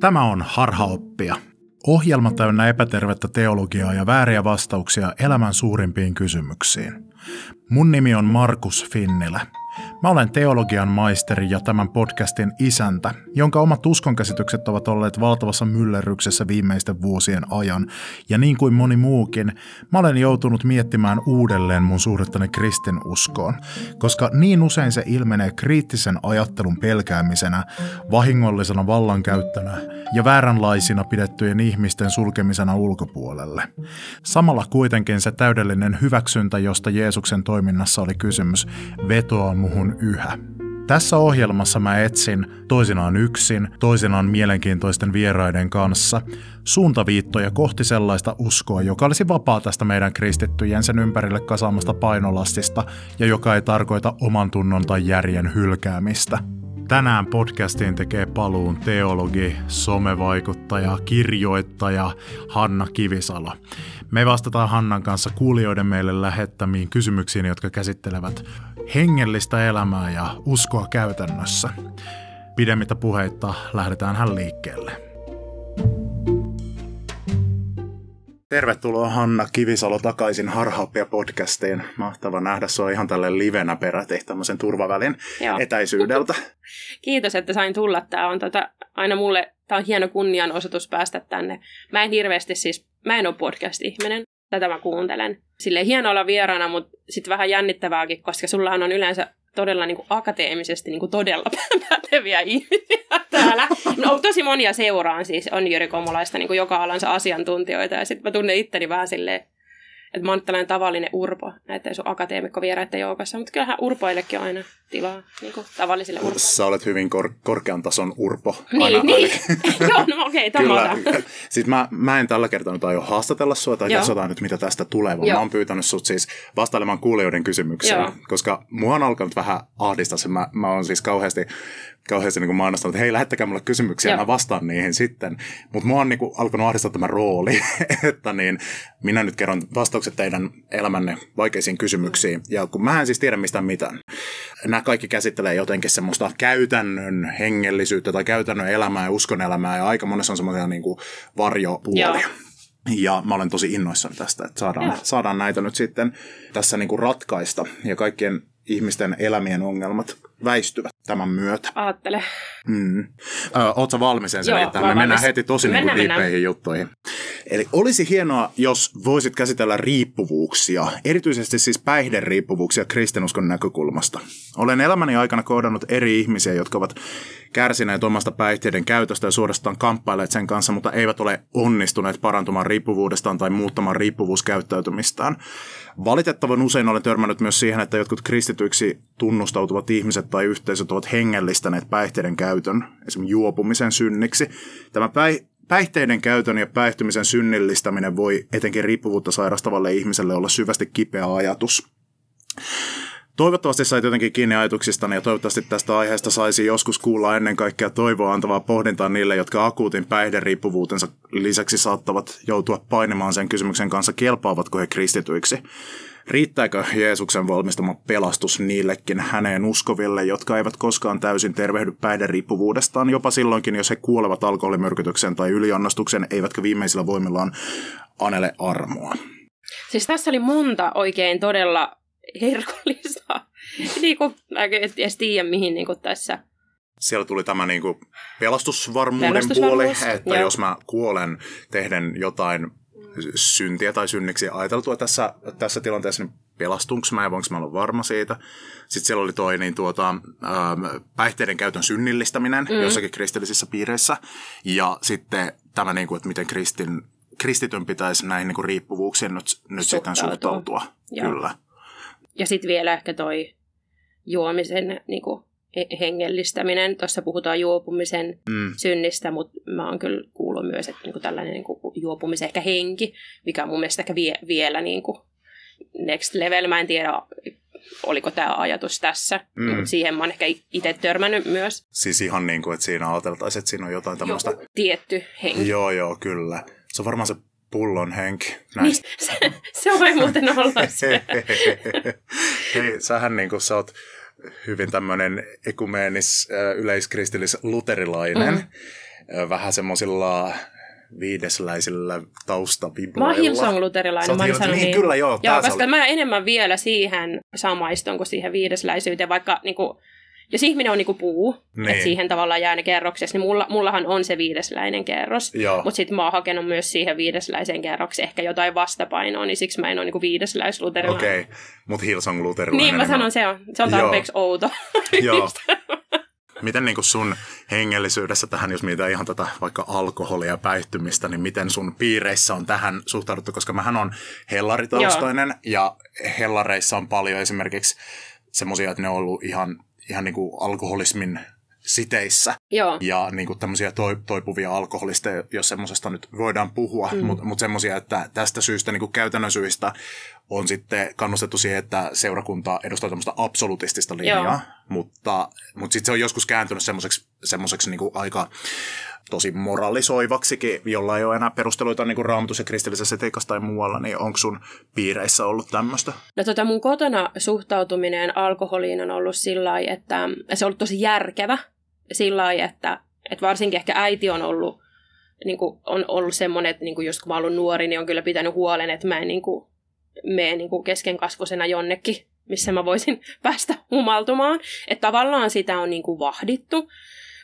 Tämä on Harhaoppia. Ohjelma täynnä epätervettä teologiaa ja vääriä vastauksia elämän suurimpiin kysymyksiin. Mun nimi on Markus Finnilä. Mä olen teologian maisteri ja tämän podcastin isäntä, jonka omat uskonkäsitykset ovat olleet valtavassa myllerryksessä viimeisten vuosien ajan. Ja niin kuin moni muukin, mä olen joutunut miettimään uudelleen mun suhdettani kristinuskoon, koska niin usein se ilmenee kriittisen ajattelun pelkäämisenä, vahingollisena vallankäyttönä ja vääränlaisina pidettyjen ihmisten sulkemisena ulkopuolelle. Samalla kuitenkin se täydellinen hyväksyntä, josta Jeesuksen toiminnassa oli kysymys, vetoaa muhun yhä. Tässä ohjelmassa mä etsin, toisinaan yksin, toisinaan mielenkiintoisten vieraiden kanssa, suuntaviittoja kohti sellaista uskoa, joka olisi vapaa tästä meidän kristittyjen sen ympärille kasaamasta painolastista ja joka ei tarkoita oman tunnon tai järjen hylkäämistä. Tänään podcastiin tekee paluun teologi, somevaikuttaja, kirjoittaja Hanna Kivisalo. Me vastataan Hannan kanssa kuulijoiden meille lähettämiin kysymyksiin, jotka käsittelevät hengellistä elämää ja uskoa käytännössä. Pidemmittä puheitta lähdetään hän liikkeelle. Tervetuloa Hanna Kivisalo takaisin Harhaoppia podcastiin. Mahtava nähdä sua ihan tälle livenä peräti tämmöisen turvavälin Joo. etäisyydeltä. Kiitos, että sain tulla. Tämä on tota, aina mulle, tämä on hieno kunnianosoitus päästä tänne. Mä en hirveästi siis, mä en ole podcast-ihminen, tätä mä kuuntelen. Sille hieno olla vieraana, mutta sitten vähän jännittävääkin, koska sullahan on yleensä todella niin kuin akateemisesti niin kuin todella päteviä ihmisiä täällä. No, tosi monia seuraan siis, on Jyri Komulaista niin kuin joka alansa asiantuntijoita, ja sitten mä tunnen itteni vähän silleen, että mä oon tällainen tavallinen urpo näiden sun akateemikko vieraiden joukossa, mutta kyllähän urpoillekin on aina tilaa, niin kuin tavallisille urpoille. Sä olet hyvin kor- korkean tason urpo. Niin, aina, niin. Joo, no okei, okay, Kyllä. Siis mä, mä en tällä kertaa nyt aio haastatella sua tai katsotaan nyt, mitä tästä tulee, vaan Joo. mä oon pyytänyt sut siis vastailemaan kuulijoiden kysymyksiin, Joo. koska mua on alkanut vähän ahdistaa se. Mä, mä oon siis kauheasti kauheasti niin mainostanut, että hei, lähettäkää mulle kysymyksiä, Joo. mä vastaan niihin sitten. Mutta mua on niin kuin, alkanut ahdistaa tämä rooli, että niin, minä nyt kerron vastaukset teidän elämänne vaikeisiin kysymyksiin. Ja kun mä en siis tiedä mistään mitään. Nämä kaikki käsittelee jotenkin semmoista käytännön hengellisyyttä tai käytännön elämää ja uskon elämää, ja aika monessa on semmoisia niin varjopuolia. Joo. Ja mä olen tosi innoissani tästä, että saadaan, saadaan näitä nyt sitten tässä niin kuin ratkaista. Ja kaikkien ihmisten elämien ongelmat väistyvät tämän myötä. Aattele. Mm. Oletko valmis ensinnäkin Me mennään heti tosi niin diippeihin juttuihin. Eli olisi hienoa, jos voisit käsitellä riippuvuuksia, erityisesti siis päihderiippuvuuksia kristinuskon näkökulmasta. Olen elämäni aikana kohdannut eri ihmisiä, jotka ovat kärsineet omasta päihteiden käytöstä ja suorastaan kamppaileet sen kanssa, mutta eivät ole onnistuneet parantumaan riippuvuudestaan tai muuttamaan riippuvuuskäyttäytymistään. Valitettavan usein olen törmännyt myös siihen, että jotkut kristityiksi tunnustautuvat ihmiset tai yhteisöt ovat hengellistäneet päihteiden käytön, esimerkiksi juopumisen synniksi. Tämä päi- Päihteiden käytön ja päihtymisen synnillistäminen voi etenkin riippuvuutta sairastavalle ihmiselle olla syvästi kipeä ajatus. Toivottavasti sait jotenkin kiinni ajatuksistani ja toivottavasti tästä aiheesta saisi joskus kuulla ennen kaikkea toivoa antavaa pohdintaa niille, jotka akuutin päihderiippuvuutensa lisäksi saattavat joutua painimaan sen kysymyksen kanssa, kelpaavatko he kristityiksi. Riittääkö Jeesuksen valmistama pelastus niillekin häneen uskoville, jotka eivät koskaan täysin tervehdy päihderiippuvuudestaan, jopa silloinkin, jos he kuolevat alkoholimyrkytyksen tai yliannostuksen, eivätkä viimeisillä voimillaan anele armoa? Siis tässä oli monta oikein todella herkullista. niin kuin, mä en edes tiedä, mihin niin kuin tässä siellä tuli tämä niin kuin pelastusvarmuuden puoli, että joo. jos mä kuolen tehden jotain syntiä tai synniksi ajateltua tässä, tässä tilanteessa, niin pelastunko mä ja voinko mä olla varma siitä. Sitten siellä oli toi niin tuota, ähm, päihteiden käytön synnillistäminen mm. jossakin kristillisissä piireissä. Ja sitten tämä, niin kuin, että miten kristin, kristityn pitäisi näihin niin kuin riippuvuuksiin nyt, nyt sitten suhtautua. Joo. Kyllä. Ja sitten vielä ehkä toi juomisen niin kuin hengellistäminen. Tuossa puhutaan juopumisen mm. synnistä, mutta mä oon kyllä kuullut myös, että niinku tällainen niinku juopumisen ehkä henki, mikä on mun mielestä ehkä vie, vielä niinku next level. Mä en tiedä, oliko tämä ajatus tässä. Mm. Siihen mä oon ehkä itse törmännyt myös. Siis ihan niin kuin, että siinä ajateltaisiin, että siinä on jotain tämmöistä... Tietty henki. Joo, joo, kyllä. Se on varmaan se pullon henki. Niin, se, se voi muuten olla se. Hei, sähän niin kuin, sä oot hyvin tämmöinen ekumeenis, yleiskristillis luterilainen. Mm. vähän semmoisilla viidesläisillä taustabibloilla. Mä oon Hillsong-luterilainen, mä Hillsong, niin, niin, kyllä joo. joo koska oli... mä enemmän vielä siihen samaistun kuin siihen viidesläisyyteen, vaikka niin kuin, jos ihminen on niinku puu, niin. että siihen tavallaan jää ne kerroksessa, niin mulla, mullahan on se viidesläinen kerros. Mutta sitten mä oon hakenut myös siihen viidesläiseen kerrokseen ehkä jotain vastapainoa, niin siksi mä en ole niinku viidesläisluterilainen. Okei, okay. mutta Hillsong luterilainen. Niin, mä sanon se on. Se on tarpeeksi Joo. outo. Joo. Miten niin sun hengellisyydessä tähän, jos mietitään ihan tätä vaikka alkoholia ja päihtymistä, niin miten sun piireissä on tähän suhtauduttu? Koska mähän on hellaritaustainen Joo. ja hellareissa on paljon esimerkiksi semmoisia, että ne on ollut ihan ihan niin kuin alkoholismin siteissä. Joo. Ja niin kuin tämmöisiä toipuvia alkoholisteja, jos semmoisesta nyt voidaan puhua, mm. mutta mut semmoisia, että tästä syystä niin kuin käytännön syistä on sitten kannustettu siihen, että seurakunta edustaa tämmöistä absolutistista linjaa, Joo. mutta, mutta sitten se on joskus kääntynyt semmoiseksi, semmoiseksi niin kuin aika tosi moralisoivaksikin, jolla ei ole enää perusteluita niin kuin raamatus- ja kristillisessä etiikassa tai muualla, niin onko sun piireissä ollut tämmöistä? No tota mun kotona suhtautuminen alkoholiin on ollut sillä että se on ollut tosi järkevä sillä että, että varsinkin ehkä äiti on ollut, niin kuin, on ollut semmoinen, että niin kuin just kun mä oon ollut nuori, niin on kyllä pitänyt huolen, että mä en niin kuin, mene niin kuin jonnekin, missä mä voisin päästä humaltumaan. Että tavallaan sitä on niin kuin vahdittu.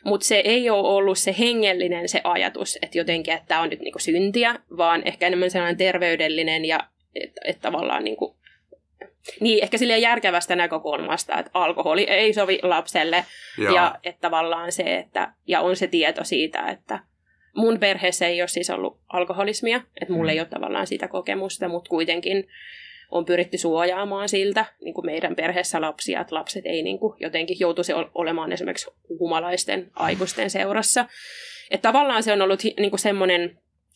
Mutta se ei ole ollut se hengellinen se ajatus, että jotenkin, että tämä on nyt niinku syntiä, vaan ehkä enemmän sellainen terveydellinen ja että et tavallaan niinku, niin, ehkä silleen järkevästä näkökulmasta, että alkoholi ei sovi lapselle Joo. ja että tavallaan se, että, ja on se tieto siitä, että mun perheessä ei ole siis ollut alkoholismia, että mulla mm. ei ole tavallaan sitä kokemusta, mutta kuitenkin on pyritty suojaamaan siltä niin kuin meidän perheessä lapsia, että lapset ei niin kuin jotenkin joutuisi olemaan esimerkiksi humalaisten aikuisten seurassa. Että tavallaan se on ollut niin kuin semmoinen,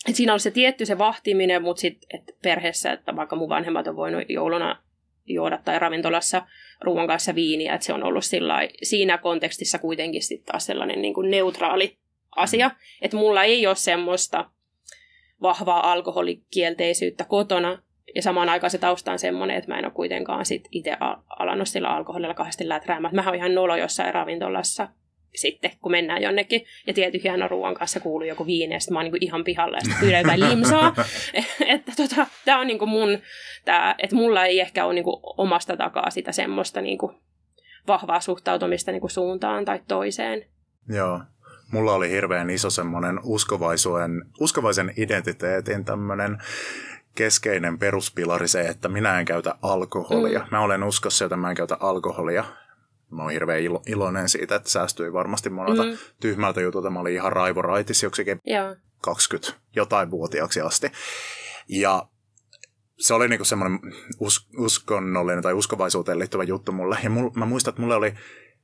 että siinä on se tietty se vahtiminen, mutta sitten perheessä, että vaikka mun vanhemmat on voinut jouluna juoda tai ravintolassa ruoan kanssa viiniä, että se on ollut sillä siinä kontekstissa kuitenkin sitten taas sellainen niin kuin neutraali asia, että mulla ei ole semmoista vahvaa alkoholikielteisyyttä kotona, ja samaan aikaan se tausta on semmoinen, että mä en ole kuitenkaan sit itse alannut sillä alkoholilla kahdesti läträämään. Mä oon ihan nolo jossain ravintolassa sitten, kun mennään jonnekin. Ja tietysti hieno ruoan kanssa kuuluu joku viini, ja sitten mä oon niin ihan pihalla, ja sitten pyydän jotain limsaa. että tota, tää on niin kuin mun, tää, että mulla ei ehkä ole niin kuin omasta takaa sitä semmoista niin kuin vahvaa suhtautumista niin kuin suuntaan tai toiseen. Joo. Mulla oli hirveän iso semmoinen uskovaisuuden, uskovaisen identiteetin tämmöinen keskeinen peruspilari se, että minä en käytä alkoholia. Mm. Mä olen uskossa, että mä en käytä alkoholia. Mä oon hirveän ilo- iloinen siitä, että säästyi varmasti monelta mm. tyhmältä jutulta. Mä olin ihan raivoraitis joksikin Joo. 20 jotain vuotiaaksi asti. Ja se oli niinku semmoinen us- uskonnollinen tai uskovaisuuteen liittyvä juttu mulle. Ja mul- mä muistan, että mulle oli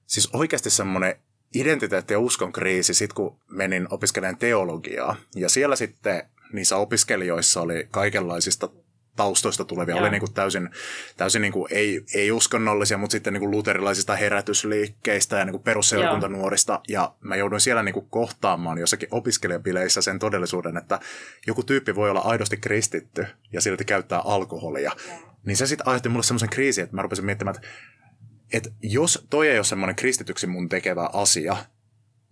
siis oikeasti semmoinen identiteetti- ja uskon kriisi sit kun menin opiskelemaan teologiaa. Ja siellä sitten niissä opiskelijoissa oli kaikenlaisista taustoista tulevia. Joo. Oli niin kuin täysin, täysin niin kuin ei, ei uskonnollisia, mutta sitten niin kuin luterilaisista herätysliikkeistä ja niin kuin perusseurakuntanuorista. Ja mä jouduin siellä niin kuin kohtaamaan jossakin opiskelijapileissä sen todellisuuden, että joku tyyppi voi olla aidosti kristitty ja silti käyttää alkoholia. Joo. Niin se sitten aiheutti mulle semmoisen kriisin, että mä rupesin miettimään, että, että jos toi ei ole semmoinen kristityksi mun tekevä asia,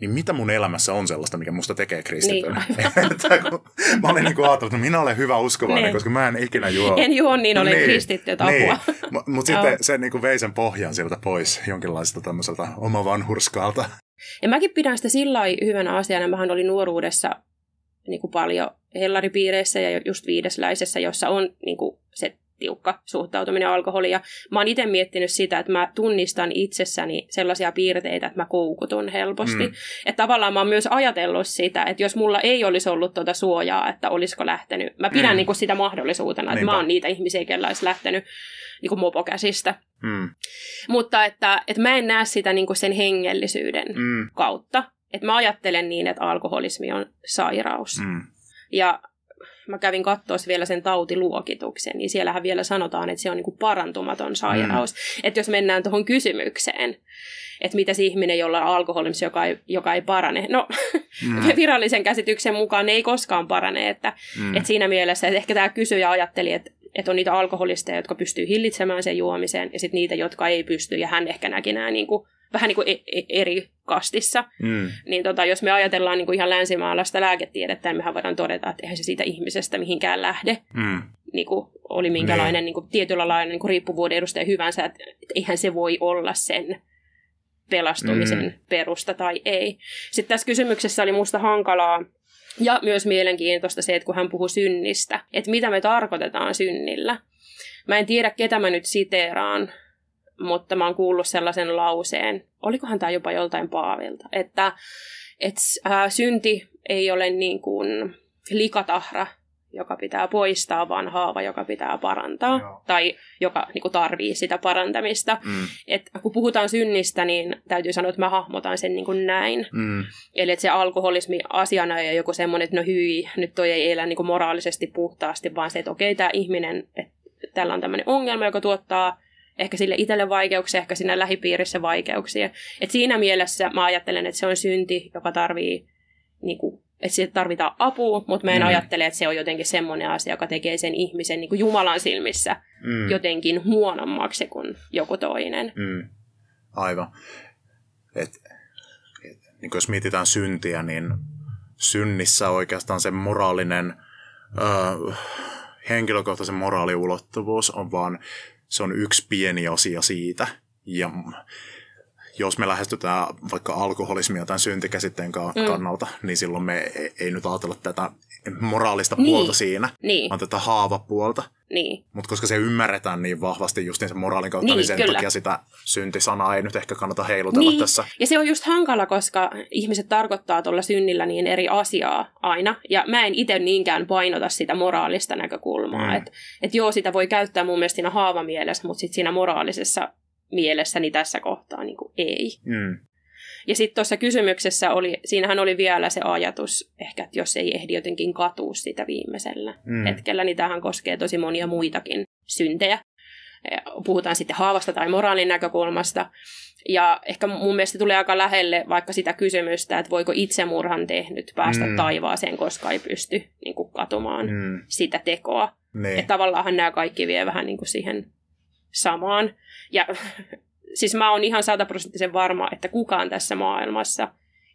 niin mitä mun elämässä on sellaista, mikä musta tekee kristityn? Niin, mä olin niin kuin ajatellut, että minä olen hyvä uskovainen, niin. koska mä en ikinä juo. En juo, niin olen niin, kristitty, apua. Niin. Mutta sitten se niin vei sen pohjan sieltä pois jonkinlaisesta tämmöiseltä oma vanhurskaalta. Ja mäkin pidän sitä sillä hyvänä asiana. Mähän oli nuoruudessa niin kuin paljon hellaripiireissä ja just viidesläisessä, jossa on niin kuin se tiukka suhtautuminen alkoholiin. Ja mä oon itse miettinyt sitä, että mä tunnistan itsessäni sellaisia piirteitä, että mä koukutun helposti. Mm. Että tavallaan mä oon myös ajatellut sitä, että jos mulla ei olisi ollut tuota suojaa, että olisiko lähtenyt. Mä pidän mm. niin kuin sitä mahdollisuutena, että Niinpä. mä oon niitä ihmisiä, kellä olisi lähtenyt niin kuin mopokäsistä. Mm. Mutta että, että mä en näe sitä niin kuin sen hengellisyyden mm. kautta. Että mä ajattelen niin, että alkoholismi on sairaus. Mm. Ja mä kävin katsoa vielä sen tautiluokituksen, niin siellähän vielä sanotaan, että se on niin parantumaton sairaus. Mm. Että jos mennään tuohon kysymykseen, että mitä se ihminen, jolla on alkoholismi, joka ei, joka ei parane. No, mm. virallisen käsityksen mukaan ne ei koskaan parane, että, mm. että siinä mielessä, että ehkä tämä kysyjä ajatteli, että, että on niitä alkoholisteja, jotka pystyy hillitsemään sen juomiseen, ja sitten niitä, jotka ei pysty, ja hän ehkä näki nämä niin kuin vähän niin kuin e- e- eri kastissa. Mm. Niin tota, jos me ajatellaan niin kuin ihan länsimaalaista lääketiedettä, niin mehän voidaan todeta, että eihän se siitä ihmisestä mihinkään lähde. Mm. Niin kuin oli minkälainen niin kuin, tietyllä lailla niin kuin riippuvuuden edustaja hyvänsä, että, että eihän se voi olla sen pelastumisen mm. perusta tai ei. Sitten tässä kysymyksessä oli musta hankalaa ja myös mielenkiintoista se, että kun hän puhuu synnistä, että mitä me tarkoitetaan synnillä. Mä en tiedä, ketä mä nyt siteeraan, mutta mä oon kuullut sellaisen lauseen, olikohan tämä jopa joltain Paavilta, että, että ää, synti ei ole niin kuin likatahra, joka pitää poistaa, vaan haava, joka pitää parantaa, Joo. tai joka niin kuin, tarvii sitä parantamista. Mm. Et, kun puhutaan synnistä, niin täytyy sanoa, että mä hahmotan sen niin kuin näin. Mm. Eli että se alkoholismi asiana ei ole joku semmoinen, että no hyi, nyt toi ei elä niin kuin moraalisesti puhtaasti, vaan se, että okei, tämä ihminen, että tällä on tämmöinen ongelma, joka tuottaa ehkä sille itselle vaikeuksia, ehkä siinä lähipiirissä vaikeuksia. Et siinä mielessä mä ajattelen, että se on synti, joka tarvii niin kuin, että siitä tarvitaan apua, mutta mä en mm. ajattele, että se on jotenkin semmoinen asia, joka tekee sen ihmisen niin kuin Jumalan silmissä mm. jotenkin huonommaksi kuin joku toinen. Mm. Aivan. Et, et, niin jos mietitään syntiä, niin synnissä oikeastaan se moraalinen, ö, henkilökohtaisen moraaliulottuvuus on vaan, se on yksi pieni asia siitä. Ja jos me lähestytään vaikka alkoholismia tämän syntikäsitteen mm. kannalta, mm. niin silloin me ei, ei nyt ajatella tätä moraalista niin. puolta siinä, niin. vaan tätä haavapuolta. Niin. Mutta koska se ymmärretään niin vahvasti just sen moraalin kautta, niin, niin sen kyllä. takia sitä syntisanaa ei nyt ehkä kannata heilutella niin. tässä. Ja se on just hankala, koska ihmiset tarkoittaa tuolla synnillä niin eri asiaa aina. Ja mä en itse niinkään painota sitä moraalista näkökulmaa. Mm. Että et joo, sitä voi käyttää mun mielestä siinä haavamielessä, mutta sitten siinä moraalisessa mielessäni tässä kohtaa niin kuin ei. Mm. Ja sitten tuossa kysymyksessä oli, siinähän oli vielä se ajatus, ehkä, että jos ei ehdi jotenkin katua sitä viimeisellä mm. hetkellä, niin tähän koskee tosi monia muitakin syntejä. Puhutaan sitten haavasta tai moraalin näkökulmasta. Ja ehkä mun mielestä tulee aika lähelle vaikka sitä kysymystä, että voiko itsemurhan tehnyt päästä mm. taivaaseen, koska ei pysty niin kuin, katumaan mm. sitä tekoa. Niin. Että tavallaan nämä kaikki vie vähän niin kuin siihen samaan. Ja siis mä oon ihan sataprosenttisen varma, että kukaan tässä maailmassa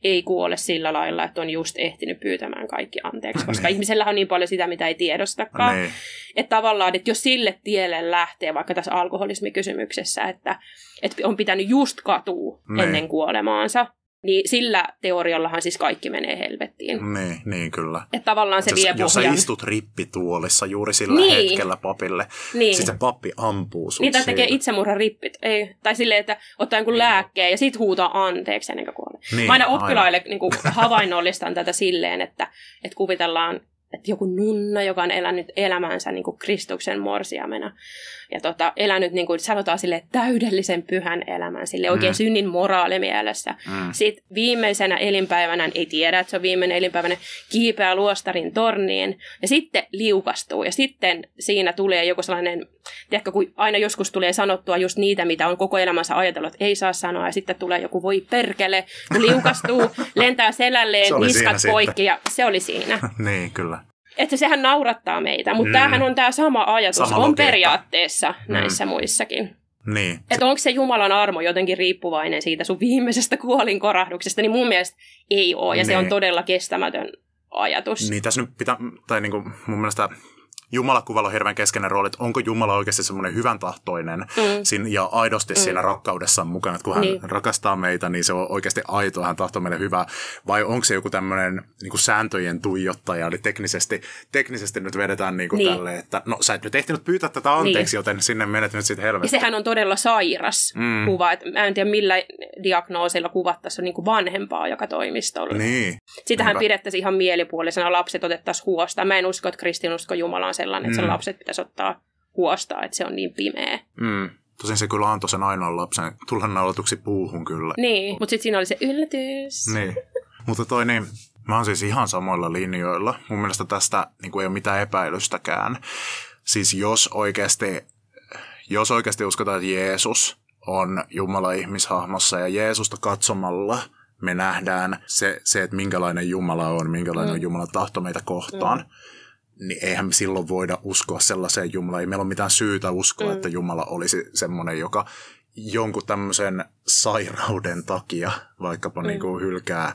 ei kuole sillä lailla, että on just ehtinyt pyytämään kaikki anteeksi, koska ihmisellä on niin paljon sitä, mitä ei tiedostakaan. Niin. Että tavallaan, että jos sille tielle lähtee, vaikka tässä alkoholismikysymyksessä, että, että on pitänyt just katua niin. ennen kuolemaansa, niin sillä teoriallahan siis kaikki menee helvettiin. Niin, niin kyllä. Että tavallaan se jos, vie Jos sä istut rippituolissa juuri sillä niin. hetkellä papille, niin. siis se pappi ampuu sut Niitä tekee itsemurhan rippit. Ei, tai silleen, että ottaa jonkun niin. lääkkeen ja sit huutaa anteeksi ennen kuin kuolee. Niin, Mä aina oppilaille niin kuin, havainnollistan tätä silleen, että, että kuvitellaan että joku nunna, joka on elänyt elämänsä niin kuin Kristuksen morsiamena ja tota, elänyt, niin kuin sanotaan sille täydellisen pyhän elämän, sille oikein mm. synnin moraalimielessä. Mm. Sitten viimeisenä elinpäivänä, ei tiedä, että se on viimeinen elinpäivänä, kiipeää luostarin torniin ja sitten liukastuu. Ja sitten siinä tulee joku sellainen, tiedätkö, kun aina joskus tulee sanottua just niitä, mitä on koko elämänsä ajatellut, että ei saa sanoa, ja sitten tulee joku voi perkele, kun liukastuu, lentää selälleen, niskat poikki, sitten. ja se oli siinä. niin, kyllä että sehän naurattaa meitä, mutta mm. tämähän on tämä sama ajatus, sama on logiikka. periaatteessa mm. näissä muissakin. Niin. Että onko se Jumalan armo jotenkin riippuvainen siitä sun viimeisestä kuolinkorahduksesta, niin mun mielestä ei ole, ja niin. se on niin. todella kestämätön ajatus. Niin tässä nyt pitää, tai niin kuin mun mielestä Jumalakuvalla on hirveän keskeinen rooli, että onko Jumala oikeasti semmoinen hyvän tahtoinen mm. ja aidosti mm. siinä rakkaudessaan mukana, että kun hän niin. rakastaa meitä, niin se on oikeasti aito, hän tahtoo meille hyvää, vai onko se joku tämmöinen niin kuin sääntöjen tuijottaja, eli teknisesti, teknisesti nyt vedetään niin kuin niin. tälle, että no sä et nyt ehtinyt pyytää tätä anteeksi, niin. joten sinne menet nyt sitten helvettiin. Ja sehän on todella sairas mm. kuva, että mä en tiedä millä diagnoosilla kuvattaisiin niin kuin vanhempaa joka toimistolla. Niin. Sitähän pidettäisiin ihan mielipuolisena, lapset otettaisiin huosta. Mä en usko, että kristinusko Jumalaan sellainen, että mm. sen lapset pitäisi ottaa huostaa, että se on niin pimeä. Mm. Tosin se kyllä antoi sen ainoan lapsen tulla naulatuksi puuhun kyllä. Niin, mutta sitten siinä oli se yllätys. Niin. Mutta toi niin, mä oon siis ihan samoilla linjoilla. Mun mielestä tästä niin kuin ei ole mitään epäilystäkään. Siis jos oikeasti, jos oikeasti uskotaan, että Jeesus on Jumala ihmishahmossa ja Jeesusta katsomalla me nähdään se, se että minkälainen Jumala on, minkälainen mm. on Jumalan tahto meitä kohtaan. Mm niin eihän me silloin voida uskoa sellaiseen Jumalaan. Ei meillä ole mitään syytä uskoa, mm. että Jumala olisi semmoinen, joka jonkun tämmöisen sairauden takia vaikkapa mm. niin kuin hylkää,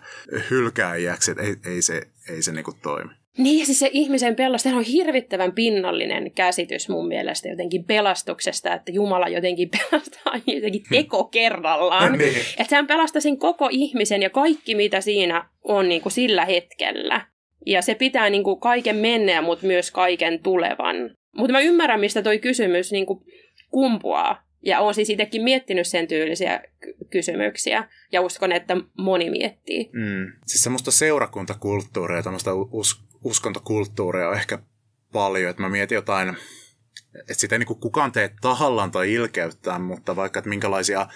hylkää iäksi, että ei, ei se, ei se niin kuin toimi. Niin, siis se ihmisen pelastus on hirvittävän pinnallinen käsitys mun mielestä jotenkin pelastuksesta, että Jumala jotenkin pelastaa jotenkin hmm. teko kerrallaan. niin. Että sehän pelastaa sen koko ihmisen ja kaikki, mitä siinä on niin kuin sillä hetkellä. Ja se pitää niin kuin kaiken mennä, mutta myös kaiken tulevan. Mutta mä ymmärrän, mistä toi kysymys niin kuin kumpuaa. Ja olen siis itsekin miettinyt sen tyylisiä kysymyksiä, ja uskon, että moni miettii. Mm. Siis semmoista seurakuntakulttuuria, tämmöistä us- uskontokulttuuria on ehkä paljon, että mä mietin jotain, että sitä ei niin kukaan tee tahallaan tai ilkeyttään, mutta vaikka, että minkälaisia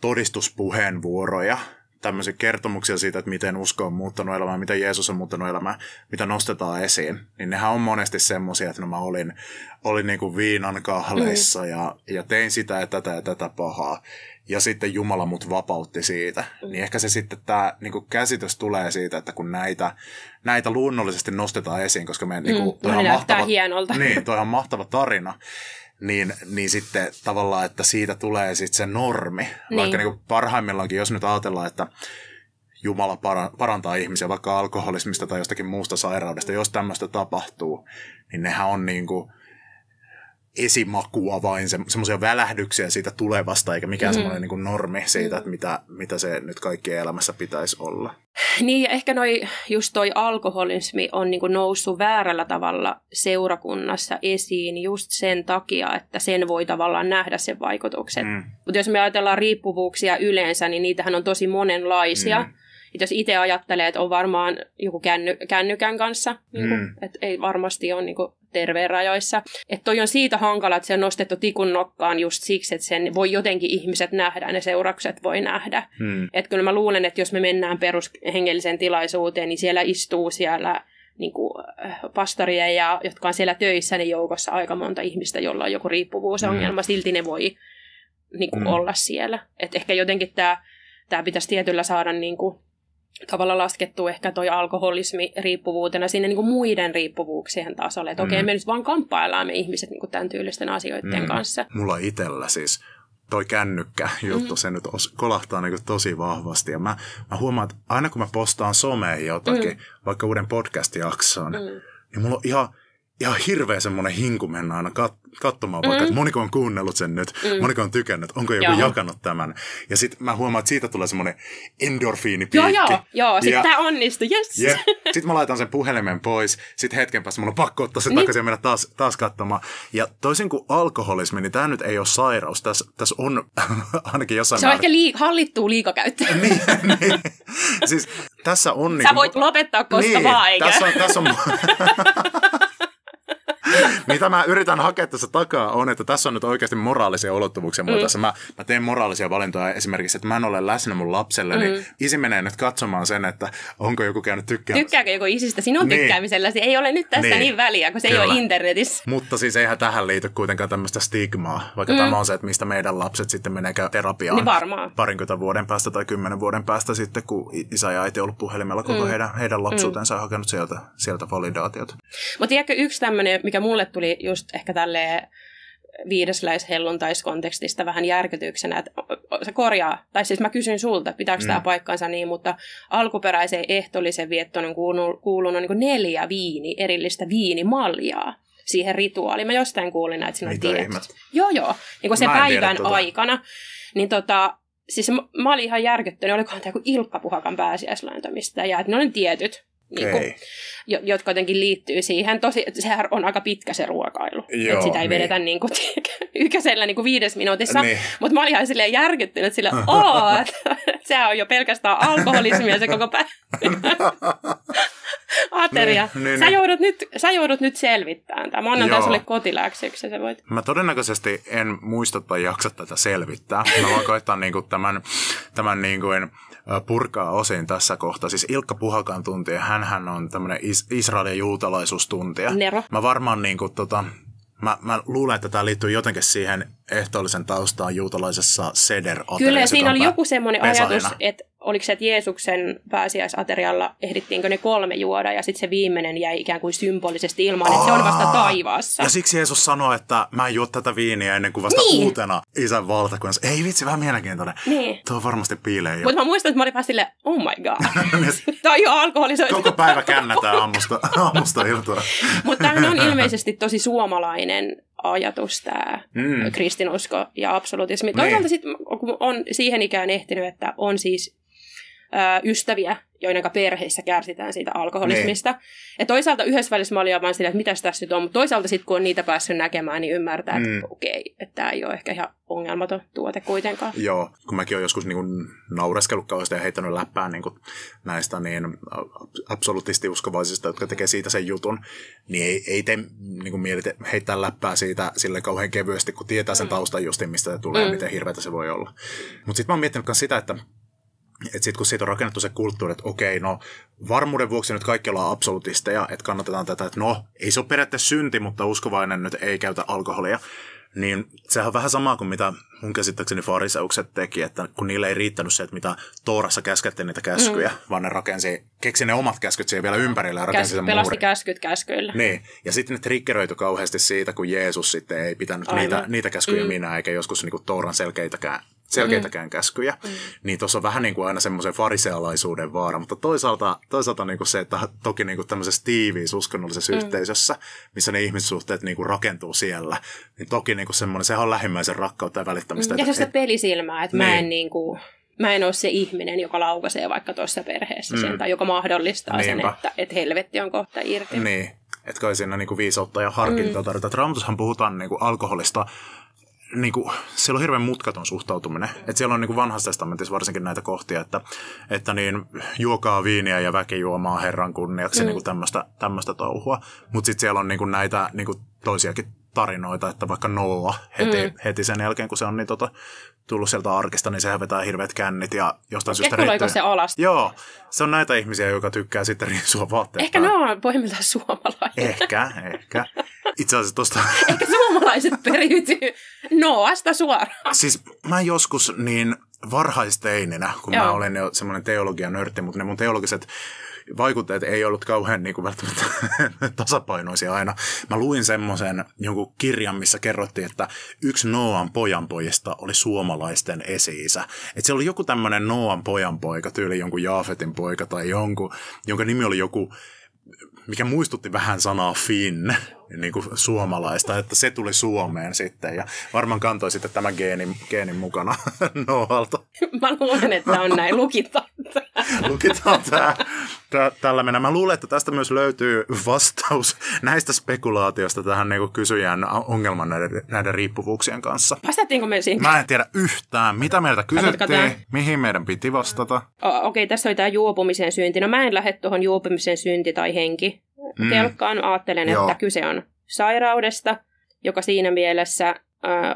todistuspuheenvuoroja tämmöisiä kertomuksia siitä, että miten usko on muuttanut elämää, miten Jeesus on muuttanut elämää, mitä nostetaan esiin, niin nehän on monesti semmoisia, että no mä olin, olin niin kuin viinan kahleissa mm. ja, ja tein sitä ja tätä ja tätä pahaa. Ja sitten Jumala mut vapautti siitä. Mm. Niin ehkä se sitten tämä niin käsitys tulee siitä, että kun näitä, näitä luonnollisesti nostetaan esiin, koska me, niin kuin, mm, mahtava, hienolta. Niin, toi on mahtava tarina niin, niin sitten tavallaan, että siitä tulee sitten se normi. Niin. Vaikka niin kuin parhaimmillaankin, jos nyt ajatellaan, että Jumala parantaa ihmisiä vaikka alkoholismista tai jostakin muusta sairaudesta, jos tämmöistä tapahtuu, niin nehän on niin kuin, esimakua vain, se, semmoisia välähdyksiä siitä tulevasta, eikä mikään mm. semmoinen niin normi siitä, että mitä, mitä se nyt kaikkien elämässä pitäisi olla. Niin, ja ehkä noi, just toi alkoholismi on niin noussut väärällä tavalla seurakunnassa esiin just sen takia, että sen voi tavallaan nähdä sen vaikutukset. Mm. Mutta jos me ajatellaan riippuvuuksia yleensä, niin niitähän on tosi monenlaisia. Mm. Et jos itse ajattelee, että on varmaan joku känny, kännykän kanssa, niin kuin, mm. että ei varmasti ole niin kuin, terveen rajoissa. Että toi on siitä hankala, että se on nostettu tikun nokkaan just siksi, että sen voi jotenkin ihmiset nähdä, ne seuraukset voi nähdä. Hmm. Että kyllä mä luulen, että jos me mennään perushengelliseen tilaisuuteen, niin siellä istuu siellä niin kuin, pastoria, ja, jotka on siellä töissä, niin joukossa aika monta ihmistä, jolla on joku riippuvuusongelma, hmm. silti ne voi niin kuin, hmm. olla siellä. Et ehkä jotenkin tämä tämä pitäisi tietyllä saada niin kuin, tavalla laskettu ehkä toi alkoholismi riippuvuutena sinne niin kuin muiden riippuvuuksien tasolle. Että mm. okei, me nyt vaan kamppaillaan me ihmiset niin kuin tämän tyylisten asioiden mm. kanssa. Mulla itsellä siis toi kännykkä juttu, mm. se nyt os, kolahtaa niin tosi vahvasti. Ja mä, mä huomaan, että aina kun mä postaan someen jotakin, mm. vaikka uuden podcast-jakson, mm. niin mulla on ihan, ihan hirveä semmoinen hinku mennä aina kat- katsomaan mm. vaikka, että moniko on kuunnellut sen nyt, mm. moniko on tykännyt, onko joku joo. jakanut tämän. Ja sitten mä huomaan, että siitä tulee semmoinen endorfiinipiikki. Joo, joo, joo. Sitten tämä onnistui, yes. Yeah. Sitten mä laitan sen puhelimen pois, sitten hetken päästä mulla on pakko ottaa se niin. takaisin ja mennä taas, taas katsomaan. Ja toisin kuin alkoholismi, niin tämä nyt ei ole sairaus. Tässä, tässä on ainakin jossain Se on ehkä liik- hallittua liikakäyttöä. niin, niin. Siis tässä on... Sä niin, voit lopettaa koska niin, vaan, eikä? Tässä on, tässä on Mitä mä yritän hakea tässä takaa on, että tässä on nyt oikeasti moraalisia ulottuvuuksia mm. tässä. Mä, mä teen moraalisia valintoja esimerkiksi, että mä en ole läsnä mun lapselle, niin mm. niin isi menee nyt katsomaan sen, että onko joku käynyt tykkäämässä. Tykkääkö joku isistä sinun niin. tykkäämisellä? Se ei ole nyt tässä niin, niin väliä, kun se Kyllä. ei ole internetissä. Mutta siis eihän tähän liity kuitenkaan tämmöistä stigmaa, vaikka mm. tämä on se, että mistä meidän lapset sitten menee terapiaan. Niin varmaan. Parinkymmentä vuoden päästä tai kymmenen vuoden päästä sitten, kun isä ja äiti on ollut puhelimella koko mm. heidän, heidän lapsuutensa mm. ja hakenut sieltä, sieltä validaatiota. Mutta tiedätkö yksi tämmöinen, mikä mulle tuli just ehkä tälleen viidesläishelluntaiskontekstista vähän järkytyksenä, että se korjaa, tai siis mä kysyn sulta, pitääkö mm. tämä paikkansa niin, mutta alkuperäiseen ehtollisen viettoon on kuulunut, kuulunut niin neljä viini, erillistä viinimaljaa siihen rituaaliin. Mä jostain kuulin, että siinä on tiet. Joo, joo, niin kuin se päivän tota. aikana. Niin tota, siis mä olin ihan järkyttynyt, olikohan tämä joku Ilkka Puhakan pääsiäislääntämistä, ja että ne on tietyt niin kuin, jo, jotka jotenkin liittyy siihen. Tosi, sehän on aika pitkä se ruokailu. Joo, että sitä ei niin. vedetä niin kuin, ykäisellä niin kuin viides minuutissa. Niin. Mutta mä olin ihan silleen järkyttynyt sille, että sehän on jo pelkästään alkoholismia se koko päivä. Ateria. Niin, niin, sä, niin. joudut nyt, sä joudut nyt selvittämään tämä. Mä annan tämän sulle kotiläksyksi, sä voit. Mä todennäköisesti en muista tai jaksa tätä selvittää. Mä voin koittaa niinku tämän, tämän niinku purkaa osin tässä kohtaa. Siis Ilkka Puhakan tuntija, hän on tämmöinen is- Israelin juutalaisuustuntija. Nero. Mä varmaan niinku tota, Mä, mä luulen, että tämä liittyy jotenkin siihen ehtoollisen taustaan juutalaisessa seder Kyllä, siinä oli joku semmoinen ajatus, että oliko se, että Jeesuksen pääsiäisaterialla ehdittiinkö ne kolme juoda ja sitten se viimeinen jäi ikään kuin symbolisesti ilman, että se on vasta taivaassa. Ja siksi Jeesus sanoi, että mä en juo tätä viiniä ennen kuin vasta niin. uutena isän valtakunnassa. Ei vitsi, vähän mielenkiintoinen. Niin. Tuo varmasti piilee jo. Mutta mä muistan, että mä olin vaan silleen, oh my god. Tämä on jo alkoholisoitu. Koko päivä kännätään aamusta, aamusta iltaan. Mutta tämä on ilmeisesti tosi suomalainen ajatus, tämä mm. kristinusko ja absolutismi. Niin. Toisaalta sitten on siihen ikään ehtinyt, että on siis ystäviä, joiden perheissä kärsitään siitä alkoholismista. Niin. Ja toisaalta yhdessä välissä mä olin vaan sillä, että mitäs tässä nyt on, mutta toisaalta sitten kun on niitä päässyt näkemään, niin ymmärtää, että mm. okei, okay, että tämä ei ole ehkä ihan ongelmaton tuote kuitenkaan. Joo, kun mäkin olen joskus niin naureskellut kauheasti ja heittänyt läppään niin näistä niin absolutistiuskovaisista, jotka tekee siitä sen jutun, niin ei, ei tee niin kuin heittää läppää siitä sille kauhean kevyesti, kun tietää sen mm. taustan justin, mistä se tulee mm. ja miten hirveätä se voi olla. Mutta sitten mä oon miettinyt myös sitä, että sitten kun siitä on rakennettu se kulttuuri, että okei, no varmuuden vuoksi nyt kaikki ollaan absolutisteja, että kannatetaan tätä, että no ei se ole periaatteessa synti, mutta uskovainen nyt ei käytä alkoholia. Niin sehän on vähän sama kuin mitä mun käsittääkseni fariseukset teki, että kun niille ei riittänyt se, että mitä Toorassa käskettiin niitä käskyjä, mm. vaan ne rakensi, keksi ne omat käskyt siihen vielä ympärille ja rakensi Käs, sen Pelasti muurin. käskyt käskyillä. Niin, ja sitten ne triggeröitu kauheasti siitä, kun Jeesus sitten ei pitänyt niitä, niitä käskyjä mm. minä, eikä joskus niinku Tooran selkeitäkään selkeitäkään mm. käskyjä, mm. niin tuossa on vähän niin kuin aina semmoisen farisealaisuuden vaara, mutta toisaalta, toisaalta niin kuin se, että toki niin kuin tämmöisessä tiiviissä uskonnollisessa mm. yhteisössä, missä ne ihmissuhteet niin kuin rakentuu siellä, niin toki niin kuin semmoinen, sehän on lähimmäisen rakkautta ja välittämistä. Ja se sitä pelisilmää, että niin. mä en niin kuin mä en ole se ihminen, joka laukaisee vaikka tuossa perheessä mm. sen, tai joka mahdollistaa Niinpä. sen, että, että helvetti on kohta irti. Niin, että kai siinä niinku viisautta ja harkintaa mm. tarvitaan. Raamatushan puhutaan niinku alkoholista niin kuin, siellä on hirveän mutkaton suhtautuminen. että siellä on niin kuin vanhassa testamentissa varsinkin näitä kohtia, että, että niin, juokaa viiniä ja väki juomaa Herran kunniaksi, mm. niin tämmöistä, tämmöistä touhua. Mutta sitten siellä on niin kuin näitä niin kuin toisiakin tarinoita, että vaikka Noah heti, mm. heti sen jälkeen, kun se on niin tota, tullut sieltä arkista, niin sehän vetää hirveät kännit ja jostain syystä riittyy. se alas? Joo, se on näitä ihmisiä, jotka tykkää sitten riisua vaatteet. Ehkä ne on pohjimmiltaan suomalaisia. Ehkä, ehkä. Itse asiassa tosta... Ehkä suomalaiset periytyy Noasta suoraan. Siis mä joskus niin varhaisteininä, kun Joo. mä olen jo semmoinen teologian nörtti, mutta ne mun teologiset vaikutteet ei ollut kauhean niin kuin välttämättä tasapainoisia aina. Mä luin semmoisen jonkun kirjan, missä kerrottiin, että yksi Noan pojanpojista oli suomalaisten esi-isä. Että se oli joku tämmöinen Noan pojanpoika, tyyli jonkun Jaafetin poika tai jonkun, jonka nimi oli joku mikä muistutti vähän sanaa Finn, niin kuin suomalaista, että se tuli Suomeen sitten ja varmaan kantoi sitten tämän geenin, geenin mukana Noalta. Mä luulen, että on näin, lukitaan Lukitaan tämä. Tällä mennä. Mä luulen, että tästä myös löytyy vastaus näistä spekulaatioista tähän niin kysyjän ongelman näiden, näiden riippuvuuksien kanssa. Vastattiinko me siihen? Mä en tiedä yhtään, mitä meiltä kysyttiin, mihin meidän piti vastata. Okei, okay, tässä oli tämä juopumisen synti. No mä en lähde tuohon juopumisen synti tai henki mm. kelkkaan. Ajattelen, Joo. että kyse on sairaudesta, joka siinä mielessä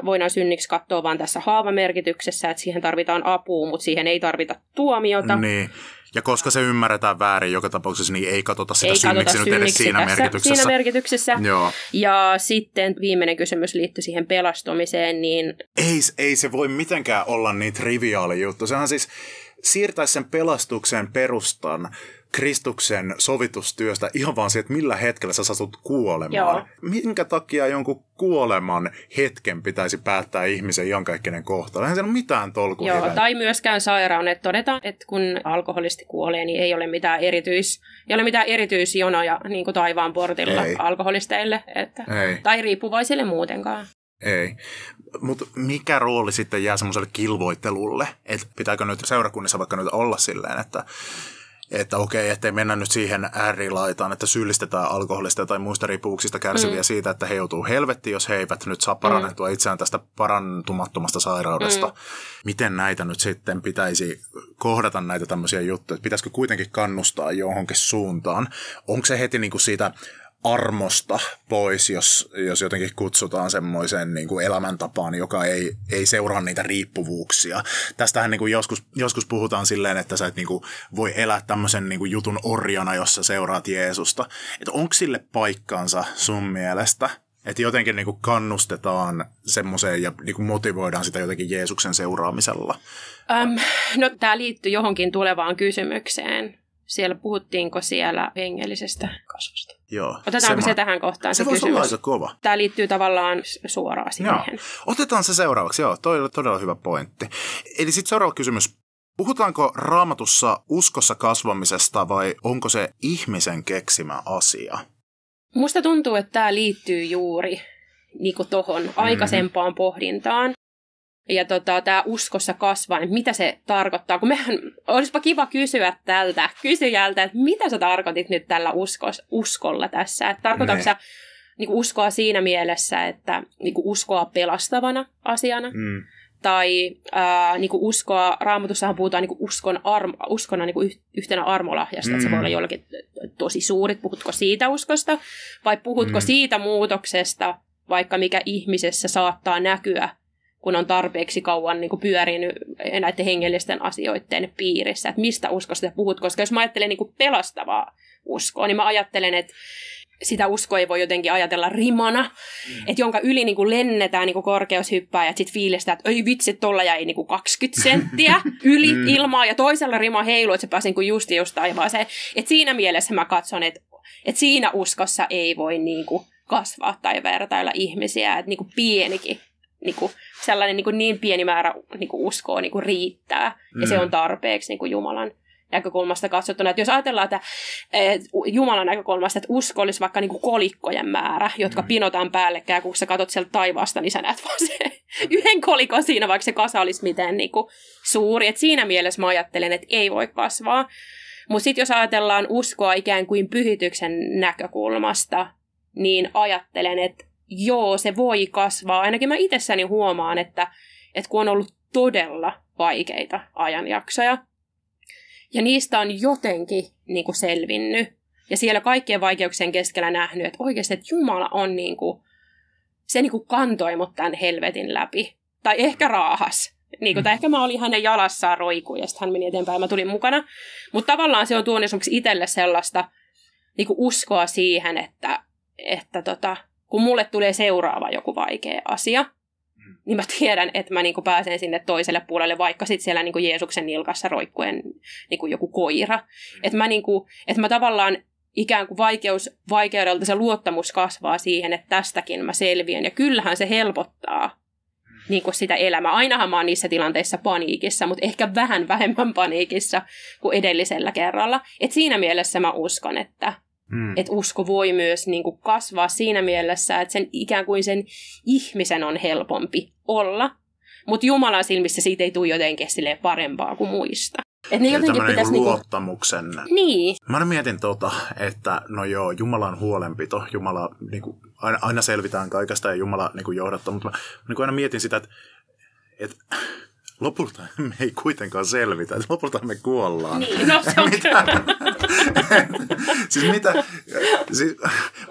voidaan synniksi katsoa vain tässä haavamerkityksessä, että siihen tarvitaan apua, mutta siihen ei tarvita tuomiota. Niin. Ja koska se ymmärretään väärin joka tapauksessa, niin ei katsota sitä ei synniksi, nyt edes siinä tässä, merkityksessä. Siinä merkityksessä. Joo. Ja sitten viimeinen kysymys liittyy siihen pelastumiseen. Niin... Ei, ei se voi mitenkään olla niin triviaali juttu. Sehän siis siirtäisi sen pelastuksen perustan Kristuksen sovitustyöstä ihan vaan siitä, että millä hetkellä sä satut kuolemaan. Joo. Minkä takia jonkun kuoleman hetken pitäisi päättää ihmisen iankaikkinen kohta? Eihän se ole mitään tolkua. Joo, hyvä. tai myöskään sairaunet. Todetaan, että kun alkoholisti kuolee, niin ei ole mitään, erityis, ei ole mitään erityisjonoja niin kuin taivaan portilla ei. alkoholisteille. Että, ei. Tai riippuvaisille muutenkaan. Ei. Mutta mikä rooli sitten jää semmoiselle kilvoittelulle? Että pitääkö nyt seurakunnissa vaikka nyt olla silleen, että että okei, ettei mennä nyt siihen äärilaitaan, että syyllistetään alkoholista tai muista riippuvuuksista kärsiviä mm. siitä, että he joutuu helvettiin, jos he eivät nyt saa parannettua mm. itseään tästä parantumattomasta sairaudesta. Mm. Miten näitä nyt sitten pitäisi kohdata näitä tämmöisiä juttuja? Pitäisikö kuitenkin kannustaa johonkin suuntaan? Onko se heti niin kuin siitä armosta pois, jos, jos jotenkin kutsutaan semmoiseen niin kuin elämäntapaan, joka ei, ei seuraa niitä riippuvuuksia. Tästähän niin kuin joskus, joskus puhutaan silleen, että sä et niin kuin voi elää tämmöisen niin kuin jutun orjana, jossa seuraat Jeesusta. Että onko sille paikkaansa sun mielestä? Että jotenkin niin kuin kannustetaan semmoiseen ja niin kuin motivoidaan sitä jotenkin Jeesuksen seuraamisella. Öm, no tämä liittyy johonkin tulevaan kysymykseen. Siellä puhuttiinko siellä hengellisestä kasvusta? Joo. Otetaanko se, se tähän kohtaan se, se voisi olla aika kova. Tämä liittyy tavallaan suoraan siihen. Joo. Otetaan se seuraavaksi, joo, toi oli todella hyvä pointti. Eli sitten seuraava kysymys. Puhutaanko raamatussa uskossa kasvamisesta vai onko se ihmisen keksimä asia? Musta tuntuu, että tämä liittyy juuri niin tuohon mm-hmm. aikaisempaan pohdintaan. Ja tota, tämä uskossa kasvaa, että mitä se tarkoittaa. Kun mehän, olisipa kiva kysyä tältä kysyjältä, että mitä sä tarkoitit nyt tällä uskos, uskolla tässä. Että tarkoitatko sä niin uskoa siinä mielessä, että niin uskoa pelastavana asiana? Mm. tai ää, niinku uskoa, raamatussahan puhutaan niinku uskon armo, uskona yh, yhtenä armolahjasta, mm. että se voi olla jollakin tosi suurit, puhutko siitä uskosta, vai puhutko Mm. mm. siitä muutoksesta, vaikka mikä ihmisessä saattaa näkyä, kun on tarpeeksi kauan niinku pyörinyt näiden hengellisten asioiden piirissä, että mistä uskosta puhut, koska jos mä ajattelen niinku pelastavaa uskoa, niin mä ajattelen, että sitä uskoa ei voi jotenkin ajatella rimana, mm. että jonka yli niin kuin lennetään niin kuin korkeushyppää ja sitten fiilistää, että ei vitsi, tuolla jäi niin kuin 20 senttiä yli Mm. ilmaa ja toisella rima heiluu, että se pääsi niin kuin just just taivaaseen. Et siinä mielessä mä katson, että, että siinä uskossa ei voi niin kuin kasvaa tai vertailla ihmisiä, että niin kuin pienikin niin kuin sellainen niin, kuin niin pieni määrä niin kuin uskoa niin kuin riittää ja se Mm. on tarpeeksi niin kuin Jumalan näkökulmasta katsottuna. Että jos ajatellaan, että et Jumalan näkökulmasta, että usko olisi vaikka niinku kolikkojen määrä, jotka Mm. pinotaan päällekkäin, kun sä katsot sieltä taivaasta, niin sä näet vaan se yhden kolikon siinä, vaikka se kasa olisi miten niinku suuri. Et siinä mielessä mä ajattelen, että ei voi kasvaa. Mutta sitten jos ajatellaan uskoa ikään kuin pyhityksen näkökulmasta, niin ajattelen, että joo, se voi kasvaa. Ainakin mä itsessäni huomaan, että, että kun on ollut todella vaikeita ajanjaksoja, ja niistä on jotenkin niin kuin selvinnyt. Ja siellä kaikkien vaikeuksien keskellä nähnyt, että oikeasti että Jumala on niin kuin, se niin kuin kantoi mut tämän helvetin läpi. Tai ehkä raahas. Niin kuin, tai ehkä mä olin hänen jalassaan roikuun ja sitten hän meni eteenpäin ja mä tulin mukana. Mutta tavallaan se on tuonut esimerkiksi itselle sellaista niin kuin uskoa siihen, että, että tota, kun mulle tulee seuraava joku vaikea asia, niin mä tiedän, että mä niinku pääsen sinne toiselle puolelle, vaikka sitten siellä niinku Jeesuksen nilkassa roikkuen niinku joku koira. Että mä, niinku, et mä tavallaan ikään kuin vaikeus, vaikeudelta se luottamus kasvaa siihen, että tästäkin mä selviän. Ja kyllähän se helpottaa niin kuin sitä elämää. Ainahan mä oon niissä tilanteissa paniikissa, mutta ehkä vähän vähemmän paniikissa kuin edellisellä kerralla. Et siinä mielessä mä uskon, että Mm. että usko voi myös niin kuin kasvaa siinä mielessä, että sen ikään kuin sen ihmisen on helpompi olla. Mutta Jumalan silmissä siitä ei tule jotenkin parempaa kuin muista. Että ne Eli jotenkin pitäisi... niinku Niinku... luottamuksen. Niin, Mä mietin tota, että no joo, Jumalan huolenpito, Jumala, niinku, aina, aina selvitään kaikesta ja Jumala niinku, johdattaa, mutta mä niinku, aina mietin sitä, että, että lopulta me ei kuitenkaan selvitä, että lopulta me kuollaan. niin. No se on Mitä? siis mitä, siis,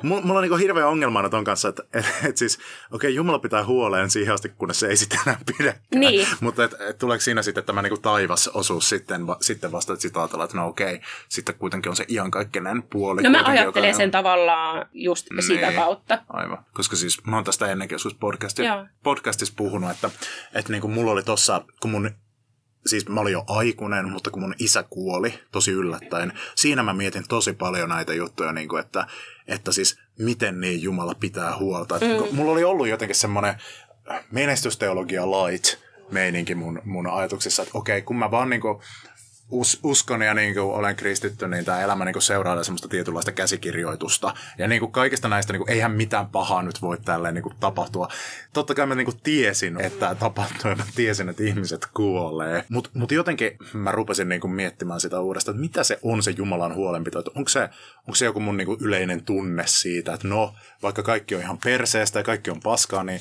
mulla, on niinku hirveä ongelma ton kanssa, että et, et siis, okei, okay, Jumala pitää huoleen siihen asti, kunnes se ei sitten enää pidäkään. Niin. Mutta et, et, tuleeko siinä sitten tämä niinku taivas osuus sitten, va, sitten vasta, että sitten ajatellaan, että no okei, okay, sitten kuitenkin on se iankaikkinen puoli. No mä ajattelen sen tavallaan just sitä Niin. kautta. Aivan. Koska siis mä oon tästä ennenkin joskus podcasti, Joo. podcastissa puhunut, että, että niin kuin mulla oli tossa, kun mun siis mä olin jo aikuinen, mutta kun mun isä kuoli tosi yllättäen, siinä mä mietin tosi paljon näitä juttuja, niin kuin että, että siis miten niin Jumala pitää huolta. Mm. Mm. Mulla oli ollut jotenkin semmoinen menestysteologia light meininki mun, mun ajatuksissa, että okei, kun mä vaan niin kuin us, uskon ja niin kuin olen kristitty, niin tämä elämä niin kuin seuraa semmoista tietynlaista käsikirjoitusta. Ja niin kuin kaikista näistä niin kuin, eihän mitään pahaa nyt voi tälleen niin kuin tapahtua. Totta kai mä niin kuin tiesin, että tapahtuu ja mä tiesin, että ihmiset kuolee. Mutta mut jotenkin mä rupesin niin kuin miettimään sitä uudestaan, että mitä se on se Jumalan huolenpito. Että onko se, onko se joku mun niin kuin yleinen tunne siitä, että no, vaikka kaikki on ihan perseestä ja kaikki on paskaa, niin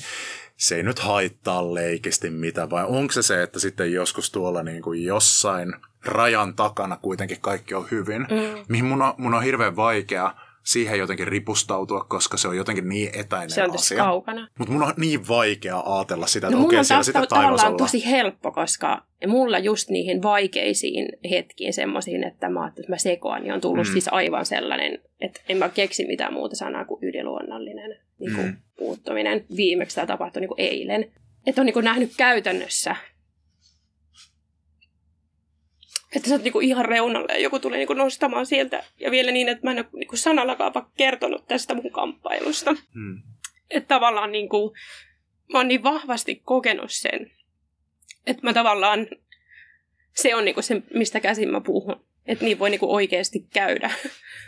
se ei nyt haittaa leikisti mitä, vai onko se se, että sitten joskus tuolla niin kuin jossain rajan takana kuitenkin kaikki on hyvin, Mm. mihin mun on, mun on hirveän vaikea siihen jotenkin ripustautua, koska se on jotenkin niin etäinen Se on tosi asia. kaukana. Mutta mun on niin vaikea ajatella sitä, että No okei, mulla on siellä sitä tavallaan taivasalla. tosi helppo, koska mulla just niihin vaikeisiin hetkiin semmoisiin, että mä että mä sekoan, niin on tullut mm. siis aivan sellainen, että en mä keksi mitään muuta sanaa kuin yliluonnollinen niin kuin Mm. mm. muuttuminen. Viimeksi tämä tapahtui niin kuin eilen. Että on niin kuin nähnyt käytännössä, että sä oot niinku ihan reunalle ja joku tulee niinku nostamaan sieltä. Ja vielä niin, että mä en ole niinku sanallakaan kertonut tästä mun kamppailusta. Hmm. Että tavallaan niinku, mä oon niin vahvasti kokenut sen, että mä tavallaan, se on niinku se, mistä käsin mä puhun. Että niin voi niinku oikeasti käydä.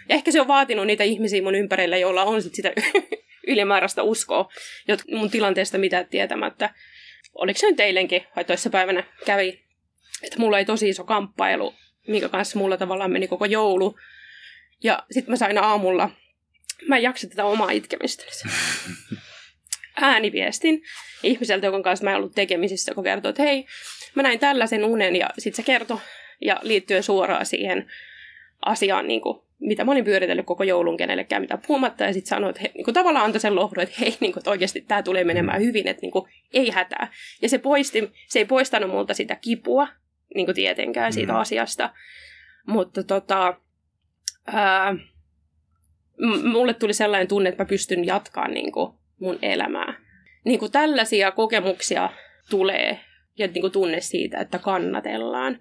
Ja ehkä se on vaatinut niitä ihmisiä mun ympärillä, joilla on sit sitä ylimääräistä uskoa mun tilanteesta mitä tietämättä. Oliko se nyt eilenkin, vai päivänä kävi, että mulla ei tosi iso kamppailu, minkä kanssa mulla tavallaan meni koko joulu. Ja sitten mä sain aamulla, mä en jaksa tätä omaa itkemistä. ääniviestin ihmiseltä, jonka kanssa mä en ollut tekemisissä, joka kertoi, että hei, mä näin tällaisen unen ja sitten se kertoi ja liittyen suoraan siihen asiaan, niin kuin, mitä mä olin pyöritellyt koko joulun kenellekään mitä puhumatta, ja sitten sanoi, että he, niin kuin, tavallaan antoi sen lohdun, että hei, niin kuin, että oikeasti tämä tulee menemään mm. hyvin, että niin kuin, ei hätää. Ja se, poisti, se ei poistanut multa sitä kipua, niin kuin tietenkään siitä mm. asiasta, mutta tota, ää, mulle tuli sellainen tunne, että mä pystyn jatkamaan niin kuin, mun elämää. Niin kuin tällaisia kokemuksia tulee ja niin kuin tunne siitä, että kannatellaan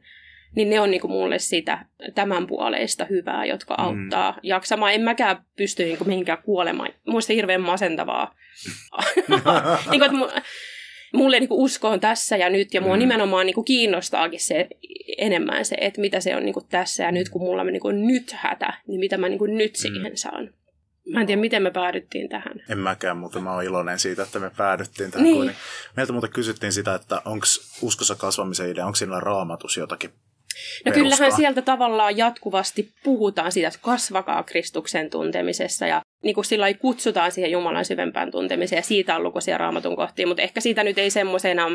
niin ne on niinku mulle sitä tämän puoleista hyvää, jotka mm. auttaa mm. jaksamaan. En mäkään pysty niinku mihinkään kuolemaan. Muista hirveän masentavaa. niinku, että mulle niinku usko on tässä ja nyt, ja mua mm. nimenomaan niinku kiinnostaakin se enemmän se, että mitä se on niinku tässä ja nyt, kun mulla on niinku nyt hätä, niin mitä mä niinku nyt mm. siihen saan. Mä en tiedä, miten me päädyttiin tähän. En mäkään, mutta mä oon iloinen siitä, että me päädyttiin tähän. Niin. Meiltä muuten kysyttiin sitä, että onko uskossa kasvamisen idea, onko siinä raamatus jotakin No perustaa. kyllähän sieltä tavallaan jatkuvasti puhutaan siitä, että kasvakaa Kristuksen tuntemisessa ja niin kuin sillä kutsutaan siihen Jumalan syvempään tuntemiseen ja siitä on lukuisia raamatun kohtia, mutta ehkä siitä nyt ei semmoisena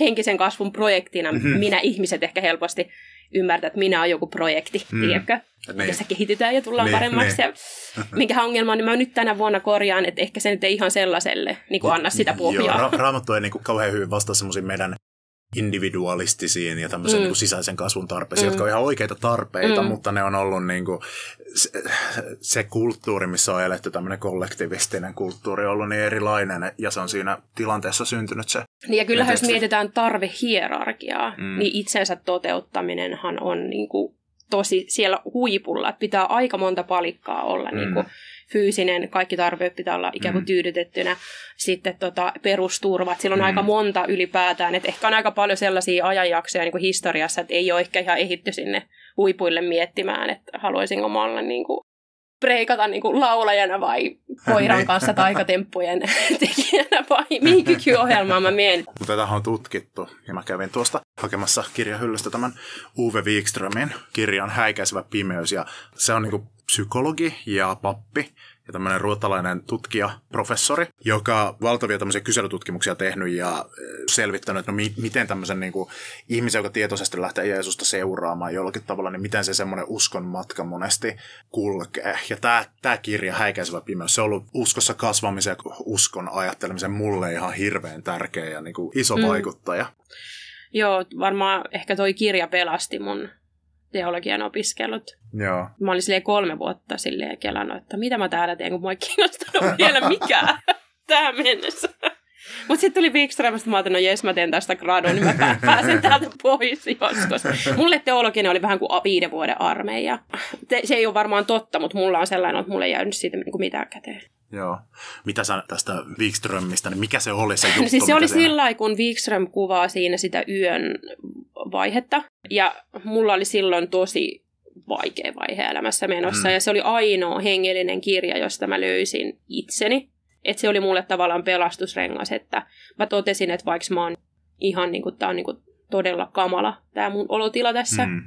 henkisen kasvun projektina mm-hmm. minä ihmiset ehkä helposti ymmärtää, että minä olen joku projekti, mm. tiedätkö? Niin. Jossa kehitytään ja tullaan niin, paremmaksi. Niin. Ja minkä ongelma on, niin mä nyt tänä vuonna korjaan, että ehkä se nyt ei ihan sellaiselle niin kuin anna sitä pohjaa. Joo, ra- raamattu ei niin kuin kauhean hyvin vastaa semmoisiin meidän individualistisiin ja tämmöisen mm. niin kuin sisäisen kasvun tarpeisiin, mm. jotka on ihan oikeita tarpeita, mm. mutta ne on ollut niin kuin, se, se kulttuuri, missä on eletty tämmöinen kollektivistinen kulttuuri, on ollut niin erilainen ja se on siinä tilanteessa syntynyt se. Niin ja kyllähän jos mietitään tarvehierarkiaa, mm. niin itsensä toteuttaminenhan on niin kuin tosi siellä huipulla, että pitää aika monta palikkaa olla mm. niin kuin fyysinen, kaikki tarpeet pitää olla ikään kuin mm. tyydytettynä. Sitten tota, perusturvat, sillä on mm. aika monta ylipäätään. Et ehkä on aika paljon sellaisia ajanjaksoja niin kuin historiassa, että ei ole ehkä ihan ehitty sinne huipuille miettimään, että haluaisinko mä olla niin kuin preikata niin kuin laulajana vai koiran niin. kanssa taikatemppujen tekijänä vai mihin kykyohjelmaan mä menen. Mutta tätä on tutkittu ja mä kävin tuosta hakemassa kirjahyllystä tämän Uwe Wikströmin kirjan Häikäisevä pimeys ja se on niin kuin psykologi ja pappi ja tämmöinen ruottalainen tutkija, professori, joka valtavia tämmöisiä kyselytutkimuksia tehnyt ja eh, selvittänyt, että no mi- miten tämmöisen niin kuin, ihmisen, joka tietoisesti lähtee Jeesusta seuraamaan jollakin tavalla, niin miten se semmoinen uskon matka monesti kulkee. Ja tämä, tämä kirja, Häikäisevä pimeys, se on ollut uskossa kasvamisen ja uskon ajattelemisen mulle ihan hirveän tärkeä ja niin kuin iso mm. vaikuttaja. Joo, varmaan ehkä toi kirja pelasti mun teologian opiskelut. Joo. Mä olin silleen kolme vuotta silleen kelannut, että mitä mä täällä teen, kun mua ei kiinnostanut vielä mikään tähän mennessä. Mutta sitten tuli Wikströmistä, mä ajattelin, no jes, mä teen tästä gradun, niin mä pääsen täältä pois joskus. Mulle teologinen oli vähän kuin viiden vuoden armeija. Se ei ole varmaan totta, mutta mulla on sellainen, että mulle ei jäänyt siitä niinku mitään käteen. Joo. Mitä sä tästä Wikströmistä, niin mikä se oli se juttu? No siis se oli sillä kun Wikström kuvaa siinä sitä yön vaihetta. Ja mulla oli silloin tosi vaikea vaihe elämässä menossa. Mm. Ja se oli ainoa hengellinen kirja, josta mä löysin itseni. Että se oli mulle tavallaan pelastusrengas, että mä totesin, että vaikka mä oon ihan niin kuin, tää on niin kuin todella kamala tämä mun olotila tässä. Mm.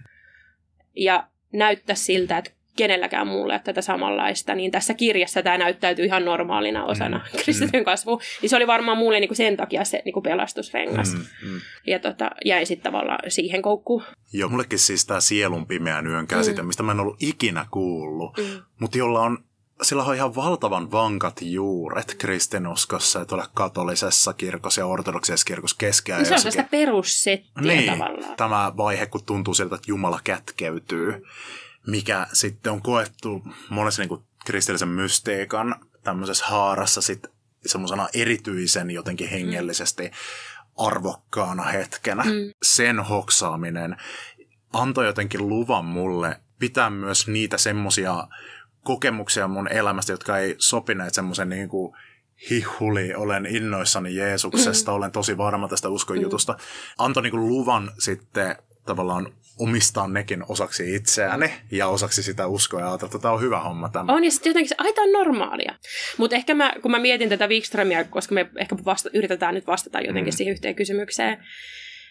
Ja näyttää siltä, että kenelläkään muulle tätä samanlaista, niin tässä kirjassa tämä näyttäytyy ihan normaalina osana mm, kristityn mm. kasvua. Niin se oli varmaan mulle niin kuin sen takia se niin kuin pelastusrengas. Mm, mm. Ja tota, jäin sitten tavallaan siihen koukkuun. Joo, mullekin siis tämä sielun pimeän yön käsite, mm. mistä mä en ollut ikinä kuullut, mm. mutta jolla on sillä on ihan valtavan vankat juuret kristinuskossa ja tuolla katolisessa kirkossa ja ortodoksisessa kirkossa keskiajassa. Niin se on sitä perussettiä niin, tavallaan. Tämä vaihe, kun tuntuu siltä, että Jumala kätkeytyy mikä sitten on koettu monessa niin kuin kristillisen mystiikan tämmöisessä haarassa sit semmoisena erityisen jotenkin hengellisesti arvokkaana hetkenä. Mm. Sen hoksaaminen antoi jotenkin luvan mulle pitää myös niitä semmoisia kokemuksia mun elämästä, jotka ei sopineet semmoisen niin kuin hihuli, olen innoissani Jeesuksesta, mm. olen tosi varma tästä uskon jutusta. Antoi niin kuin luvan sitten tavallaan omistaa nekin osaksi itseäni ja osaksi sitä uskoa ja ajatella, että tämä on hyvä homma tämä. On ja sitten jotenkin se, ai tämä on normaalia. Mutta ehkä mä, kun mä mietin tätä Wikströmiä, koska me ehkä vasta, yritetään nyt vastata jotenkin mm. siihen yhteen kysymykseen,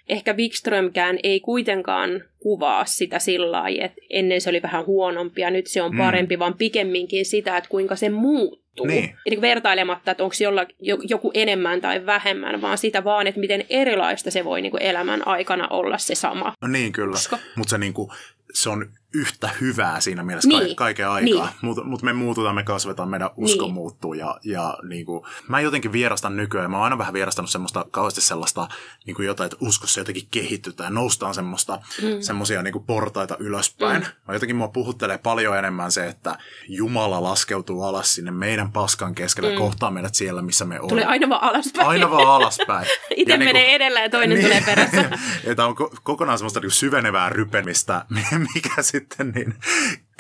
ehkä Wikströmkään ei kuitenkaan kuvaa sitä sillä lailla, että ennen se oli vähän huonompi ja nyt se on mm. parempi, mm. vaan pikemminkin sitä, että kuinka se muuttuu. Niin. Eli vertailematta, että onko jolla joku enemmän tai vähemmän, vaan sitä vaan, että miten erilaista se voi niin kuin elämän aikana olla se sama. No niin, kyllä. Mutta se, niin kuin, se on yhtä hyvää siinä mielessä niin. ka- kaiken aikaa. Niin. Mutta mut me muututaan, me kasvetaan, meidän usko niin. muuttuu. Ja, ja niin kuin, mä jotenkin vierastan nykyään, mä oon aina vähän vierastanut semmoista, kauheasti sellaista niin kuin jotain, että uskossa jotenkin kehittytään, noustaan semmoista, mm. semmoisia niin kuin portaita ylöspäin. Mm. Mä jotenkin mua puhuttelee paljon enemmän se, että Jumala laskeutuu alas sinne meidän paskan keskelle, mm. kohtaa meidät siellä, missä me olemme. Tulee aina vaan alaspäin. Aina vaan alaspäin. Itse menee niin kuin, edellä ja toinen niin, tulee perässä. ja tämä on ko- kokonaan semmoista niin syvenevää rypemistä, mikä sitten sitten niin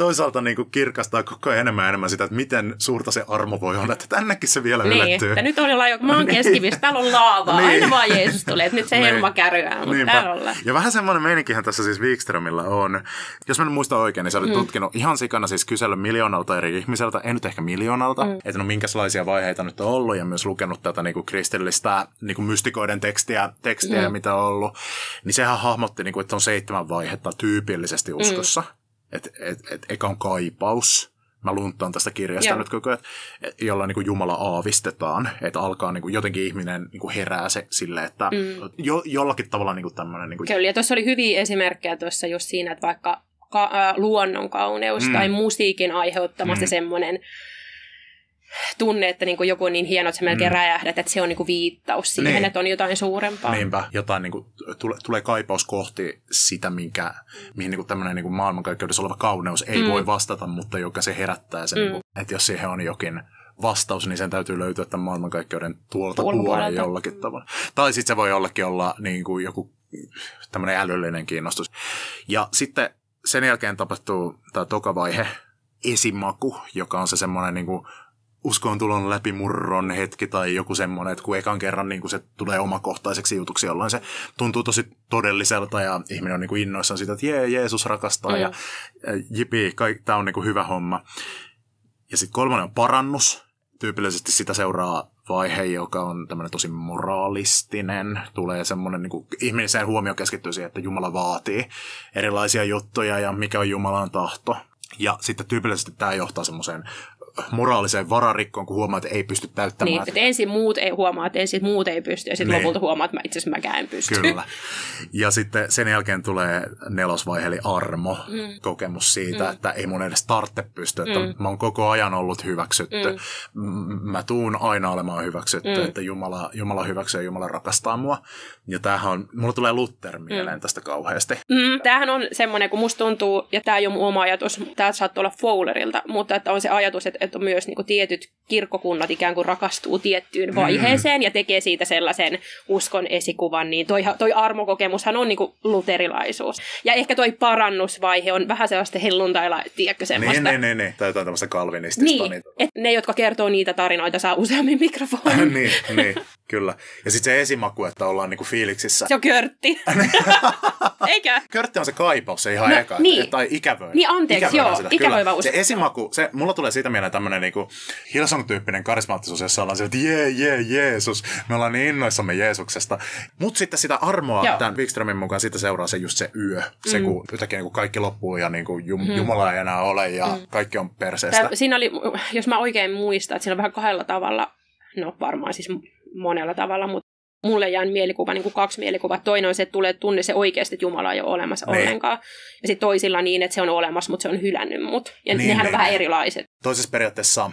toisaalta niin kuin kirkastaa koko ajan enemmän ja enemmän sitä, että miten suurta se armo voi olla, että tännekin se vielä niin, ylettyy. Että nyt ollaan jo maan keskivissä, täällä on laavaa, niin. aina vaan Jeesus tulee, että nyt se niin. helma kärryää, mutta Niinpä. täällä ollaan. Ja vähän semmoinen meininkihän tässä siis Wikströmillä on, jos mä nyt muistan oikein, niin sä olit mm. tutkinut ihan sikana siis kysellä miljoonalta eri ihmiseltä, ei nyt ehkä miljoonalta, mm. että no minkälaisia vaiheita nyt on ollut ja myös lukenut tätä niin kuin kristillistä niin kuin mystikoiden tekstiä, tekstiä mm. mitä on ollut, niin sehän hahmotti, niin kuin, että on seitsemän vaihetta tyypillisesti uskossa. Mm että et, et, eka on kaipaus. Mä luntaan tästä kirjasta Joo. nyt koko ajan, jolla niin kuin Jumala aavistetaan, että alkaa niin kuin jotenkin ihminen niin kuin herää se sille, että mm. jo, jollakin tavalla niin kuin tämmöinen... Niin kuin... Kyllä, ja tuossa oli hyviä esimerkkejä tuossa just siinä, että vaikka ka- äh, luonnon kauneus mm. tai musiikin aiheuttamasta mm. semmoinen tunne, että niin kuin joku on niin hieno, että se melkein mm. räjähdät, että se on niin kuin viittaus siihen, niin. että on jotain suurempaa. Niinpä, jotain niin kuin, tule, tulee kaipaus kohti sitä, minkä, mihin niin kuin tämmöinen niin kuin maailmankaikkeudessa oleva kauneus ei mm. voi vastata, mutta joka se herättää sen, mm. niin kuin, että jos siihen on jokin vastaus, niin sen täytyy löytyä tämän maailmankaikkeuden tuolta puolen jollakin tavalla. Tai sitten se voi jollekin olla niin kuin joku tämmöinen älyllinen kiinnostus. Ja sitten sen jälkeen tapahtuu tämä toka vaihe, esimaku, joka on se semmoinen niin kuin uskon tulon läpimurron hetki tai joku semmoinen, että kun ekan kerran niin kun se tulee omakohtaiseksi jutuksi, jolloin se tuntuu tosi todelliselta ja ihminen on niin kuin innoissaan siitä, että jee, Jeesus rakastaa mm. ja jipi, tämä on niin kuin hyvä homma. Ja sitten kolmannen on parannus. Tyypillisesti sitä seuraa vaihe, joka on tämmöinen tosi moraalistinen. Tulee semmoinen, niin kuin, ihmisen huomio keskittyy siihen, että Jumala vaatii erilaisia juttuja ja mikä on Jumalan tahto. Ja sitten tyypillisesti tämä johtaa semmoiseen moraaliseen vararikkoon, kun huomaa, että ei pysty täyttämään. Niin, että ensin muut ei huomaa, että ensin muut ei pysty, ja sitten niin. lopulta huomaa, että mä itse asiassa mäkään en pysty. Kyllä. Ja sitten sen jälkeen tulee nelosvaihe, eli armo, mm. kokemus siitä, mm. että ei mun edes tarvitse pysty, että mm. mä oon koko ajan ollut hyväksytty. Mm. Mä tuun aina olemaan hyväksytty, mm. että Jumala, Jumala hyväksyy ja Jumala rakastaa mua. Ja tämähän on, mulla tulee Luther mieleen mm. tästä kauheasti. Mm. Tämähän on semmoinen, kun musta tuntuu, ja tämä ei ole mun oma ajatus, tämä saattaa olla Fowlerilta, mutta että on se ajatus, että että myös niin kuin tietyt kirkkokunnat ikään kuin rakastuu tiettyyn mm. vaiheeseen mm. ja tekee siitä sellaisen uskon esikuvan, niin toi, toi armokokemushan on niin kuin luterilaisuus. Ja ehkä toi parannusvaihe on vähän sellaista helluntailla, tiedätkö semmoista. Niin, niin, niin. Tai jotain tämmöistä kalvinistista. Niin, niin. että ne, jotka kertoo niitä tarinoita, saa useammin mikrofonin. niin, niin, kyllä. Ja sitten se esimaku, että ollaan niinku fiiliksissä. Se on körtti. Eikä? Körtti on se kaipaus, se ihan no, eka. Niin. Tai ikävöi. Niin, anteeksi, joo. Ikävöivä usko. Se esimaku, se, mulla tulee siitä mieleen tämmöinen niinku Hillsong-tyyppinen karismaattisuus, jossa ollaan sieltä, jee, jee, Jeesus. Me ollaan niin innoissamme Jeesuksesta. Mutta sitten sitä armoa Joo. tämän Wikströmin mukaan siitä seuraa se just se yö. Se, mm. kun yhtäkkiä niin kun kaikki loppuu ja niin kuin Jum- mm. Jumala ei enää ole ja mm. kaikki on perseestä. Tää, siinä oli, jos mä oikein muistan, että siinä on vähän kahdella tavalla, no varmaan siis monella tavalla, mutta mulle jää mielikuva, niin kuin kaksi mielikuvaa. Toinen on se, että tulee tunne se oikeasti, että Jumala ei ole olemassa ne. Niin. ollenkaan. Ja sitten toisilla niin, että se on olemassa, mutta se on hylännyt mut. Ja niin, nehän ne. on vähän erilaiset. Toisessa periaatteessa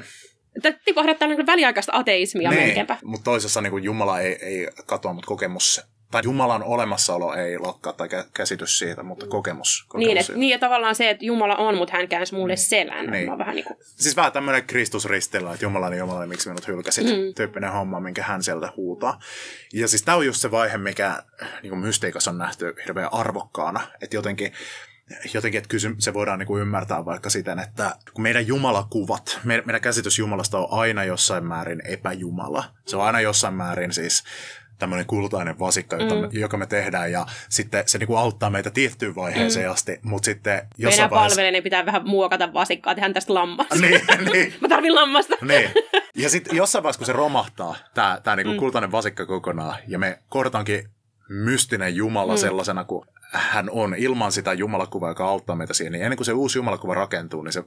tipahdattaa niin väliaikaista ateismia niin, melkeinpä. Mutta toisessa niin kuin Jumala ei, ei katoa, mutta kokemus tai Jumalan olemassaolo ei lakkaa tai käsitys siitä, mutta kokemus. kokemus niin, et, niin, ja tavallaan se, että Jumala on, mutta hän käänsi mulle selän. Niin. vähän niin kuin... Siis vähän tämmöinen Kristusristillä, että Jumalani Jumala, miksi minut hylkäsit, mm. tyyppinen homma, minkä hän sieltä huutaa. Ja siis tämä on just se vaihe, mikä niin kuin mystiikassa on nähty hirveän arvokkaana, että jotenkin jotenkin, että kysy, se voidaan niin kuin ymmärtää vaikka siten, että kun meidän jumalakuvat, meidän, meidän käsitys Jumalasta on aina jossain määrin epäjumala. Se on aina jossain määrin siis tämmöinen kultainen vasikka, jota mm. me, joka me tehdään, ja sitten se niinku auttaa meitä tiettyyn vaiheeseen mm. asti, mutta sitten jossain Meidän vaiheessa... niin pitää vähän muokata vasikkaa, tehdään tästä lammasta. niin, niin. Mä tarvin lammasta. niin. Ja sitten jossain vaiheessa, kun se romahtaa, tämä tää niinku mm. kultainen vasikka kokonaan, ja me kohdatankin mystinen Jumala mm. sellaisena kuin hän on ilman sitä Jumalakuvaa, joka auttaa meitä siihen, niin ennen kuin se uusi Jumalakuva rakentuu, niin se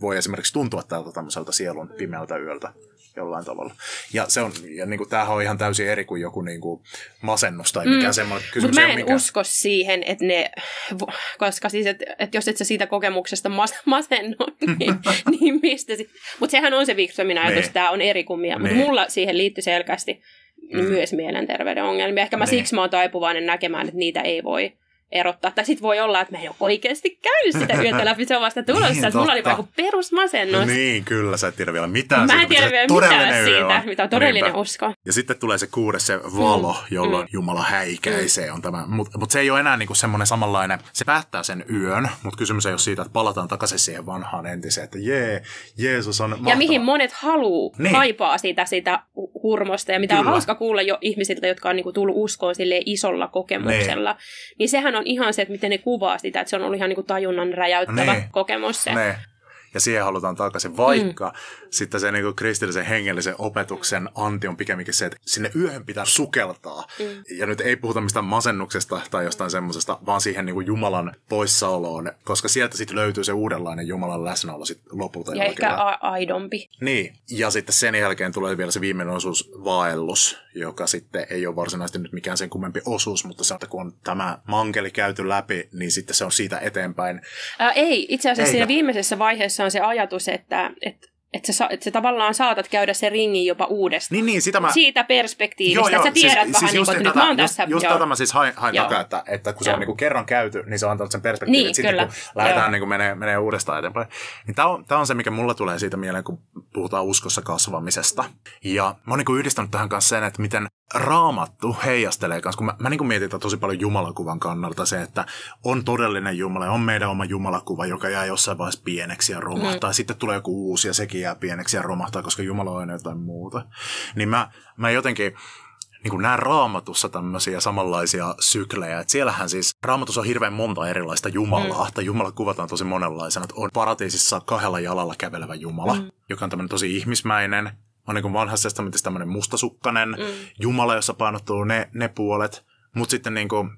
voi esimerkiksi tuntua tältä tämmöiseltä sielun pimeältä yöltä jollain tavalla. Ja, se on, ja niin kuin, tämähän on ihan täysin eri kuin joku niin kuin masennus tai mikä mm. semmoinen kysymys. Mutta mä en mikä... usko siihen, että ne, koska siis, että, että jos et sä siitä kokemuksesta mas, masennu, niin, niin mistä sitten. Mutta sehän on se Wikströmin ajatus, että tämä on eri kuin Mutta niin. mulla siihen liittyy selkeästi mm. myös mielenterveyden ongelmia. Ehkä mä niin. siksi mä oon taipuvainen näkemään, että niitä ei voi erottaa. Tai sitten voi olla, että mä en ole oikeasti käynyt sitä yötä läpi, se on vasta tulossa. niin, mulla oli joku perusmasennus. Niin, kyllä, sä et tiedä vielä mitään Mä en tiedä vielä mitään siitä, mitä on todellinen Niinpä. usko. Ja sitten tulee se kuudes, se valo, mm. jolloin mm. Jumala häikäisee. On tämä. Mutta mut se ei ole enää niinku semmoinen samanlainen, se päättää sen yön, mutta kysymys ei ole siitä, että palataan takaisin siihen vanhaan entiseen, että jee, Jeesus on mahtava. Ja mihin monet haluu, niin. kaipaa sitä, sitä hurmosta ja mitä Kyllä. on hauska kuulla jo ihmisiltä, jotka on niinku tullut uskoon sille isolla kokemuksella. Ne. Niin sehän on ihan se, että miten ne kuvaa sitä, että se on ollut ihan niinku tajunnan räjäyttävä ne. kokemus se. Ne ja siihen halutaan takaisin, vaikka mm. sitten se niin kristillisen hengellisen opetuksen anti on pikemminkin se, että sinne yöhön pitää sukeltaa. Mm. Ja nyt ei puhuta mistään masennuksesta tai jostain semmoisesta, vaan siihen niin kuin Jumalan poissaoloon, koska sieltä sitten löytyy se uudenlainen Jumalan läsnäolo sitten lopulta. Ja ehkä a- aidompi. Niin, ja sitten sen jälkeen tulee vielä se viimeinen osuus, vaellus, joka sitten ei ole varsinaisesti nyt mikään sen kummempi osuus, mutta se, että kun on tämä mankeli käyty läpi, niin sitten se on siitä eteenpäin. Ää, ei, itse asiassa Eikä. siinä viimeisessä vaiheessa on se ajatus, että, että että sä, että sä tavallaan saatat käydä se ringin jopa uudestaan. Niin, niin, sitä mä... Siitä perspektiivistä, joo, joo, että sä tiedät siis, vähän siis niin kuin, että tätä, nyt mä oon tässä. Just, just tätä mä siis hain, hain takaa, että, että kun se on niin kuin kerran käyty, niin se on antanut sen perspektiivin, niin, että sitten kyllä. kun lähdetään niin kuin menee, menee uudestaan eteenpäin. Niin tämä on, tämä on se, mikä mulla tulee siitä mieleen, kun puhutaan uskossa kasvamisesta. Ja mä oon niin kuin yhdistänyt tähän kanssa sen, että miten raamattu heijastelee kanssa, kun mä, mä niin mietin tosi paljon Jumalakuvan kannalta se, että on todellinen Jumala, on meidän oma Jumalakuva, joka jää jossain vaiheessa pieneksi ja romahtaa. Mm. Sitten tulee joku uusi ja sekin jää pieneksi ja romahtaa, koska Jumala on aina jotain muuta. Niin mä, mä jotenkin niin kuin näen raamatussa tämmöisiä samanlaisia syklejä. Että siellähän siis, raamatussa on hirveän monta erilaista Jumalaa, mm. tai Jumala kuvataan tosi monenlaisena. Että on paratiisissa kahdella jalalla kävelevä Jumala, mm. joka on tämmöinen tosi ihmismäinen, on niin kuin vanhassa testamentissa tämmöinen mustasukkanen mm. Jumala, jossa painottuu ne, ne puolet. Mutta sitten niin kuin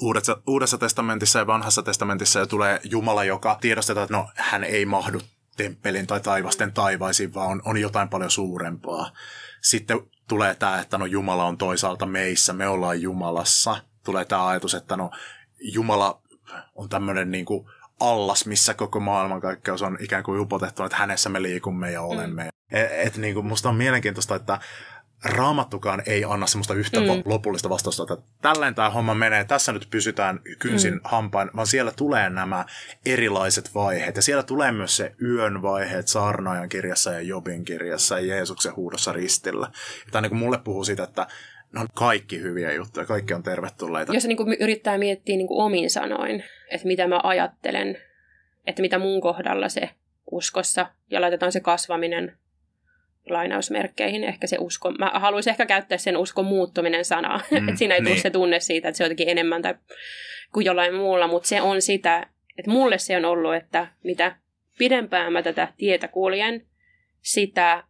uudessa, uudessa testamentissa ja vanhassa testamentissa ja tulee Jumala, joka tiedostetaan, että no, hän ei mahdu temppelin tai taivasten taivaisiin, vaan on, on jotain paljon suurempaa. Sitten tulee tämä, että no Jumala on toisaalta meissä, me ollaan Jumalassa. Tulee tämä ajatus, että no Jumala on tämmöinen niin kuin allas, missä koko maailmankaikkeus on ikään kuin upotettu, että hänessä me liikumme ja olemme. Mm. Et, et niin kuin musta on mielenkiintoista, että Raamattukaan ei anna semmoista yhtä mm. lopullista vastausta, että tälleen tämä homma menee, tässä nyt pysytään kynsin mm. hampain, vaan siellä tulee nämä erilaiset vaiheet. Ja siellä tulee myös se yön vaiheet saarnaajan kirjassa ja Jobin kirjassa ja Jeesuksen huudossa ristillä. Tämä niin kuin mulle puhuu siitä, että ne on kaikki hyviä juttuja, kaikki on tervetulleita. Jos niin kuin yrittää miettiä niin kuin omin sanoin, että mitä mä ajattelen, että mitä mun kohdalla se uskossa, ja laitetaan se kasvaminen lainausmerkkeihin, ehkä se usko, mä haluaisin ehkä käyttää sen uskon muuttuminen sanaa, mm, että siinä ei niin. tule se tunne siitä, että se on jotenkin enemmän tai kuin jollain muulla, mutta se on sitä, että mulle se on ollut, että mitä pidempään mä tätä tietä kuljen, sitä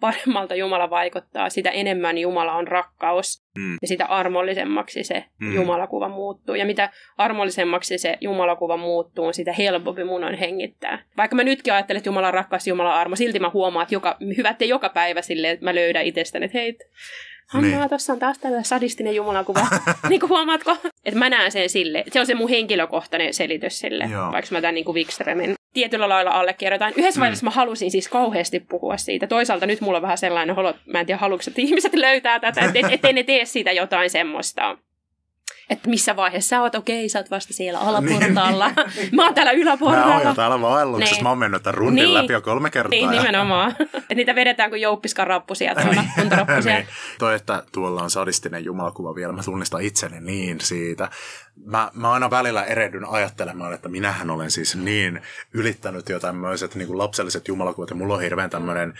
paremmalta Jumala vaikuttaa, sitä enemmän Jumala on rakkaus mm. ja sitä armollisemmaksi se mm. Jumalakuva muuttuu. Ja mitä armollisemmaksi se Jumalakuva muuttuu, sitä helpompi mun on hengittää. Vaikka mä nytkin ajattelen, että Jumala rakkaus, Jumala armo, silti mä huomaan, että joka, hyvä, että joka päivä silleen, että mä löydän itsestäni, että hei, Hanna, niin. tuossa on taas tällä sadistinen jumalakuva. niin kuin huomaatko? Että mä näen sen sille. Se on se mun henkilökohtainen selitys sille. Joo. Vaikka mä tämän niin kuin Wikströmin tietyllä lailla allekirjoitan. Yhdessä mm. vaiheessa mä halusin siis kauheasti puhua siitä. Toisaalta nyt mulla on vähän sellainen holo, mä en tiedä haluatko, että ihmiset löytää tätä, että et, ettei ne tee siitä jotain semmoista että missä vaiheessa sä oot, okei, sä oot vasta siellä alaportaalla, mä oon täällä yläportaalla. Mä oon jo täällä vaelluksessa, niin. mä oon mennyt tämän rundin niin. läpi jo kolme kertaa. Niin, nimenomaan. että niitä vedetään kuin jouppiskan rappusia tuolla, kuntarappusia. niin. Toi, että tuolla on sadistinen jumalakuva vielä, mä tunnistan itseni niin siitä. Mä, mä aina välillä erehdyn ajattelemaan, että minähän olen siis niin ylittänyt jo tämmöiset niin kuin lapselliset jumalakuvat, ja mulla on hirveän tämmöinen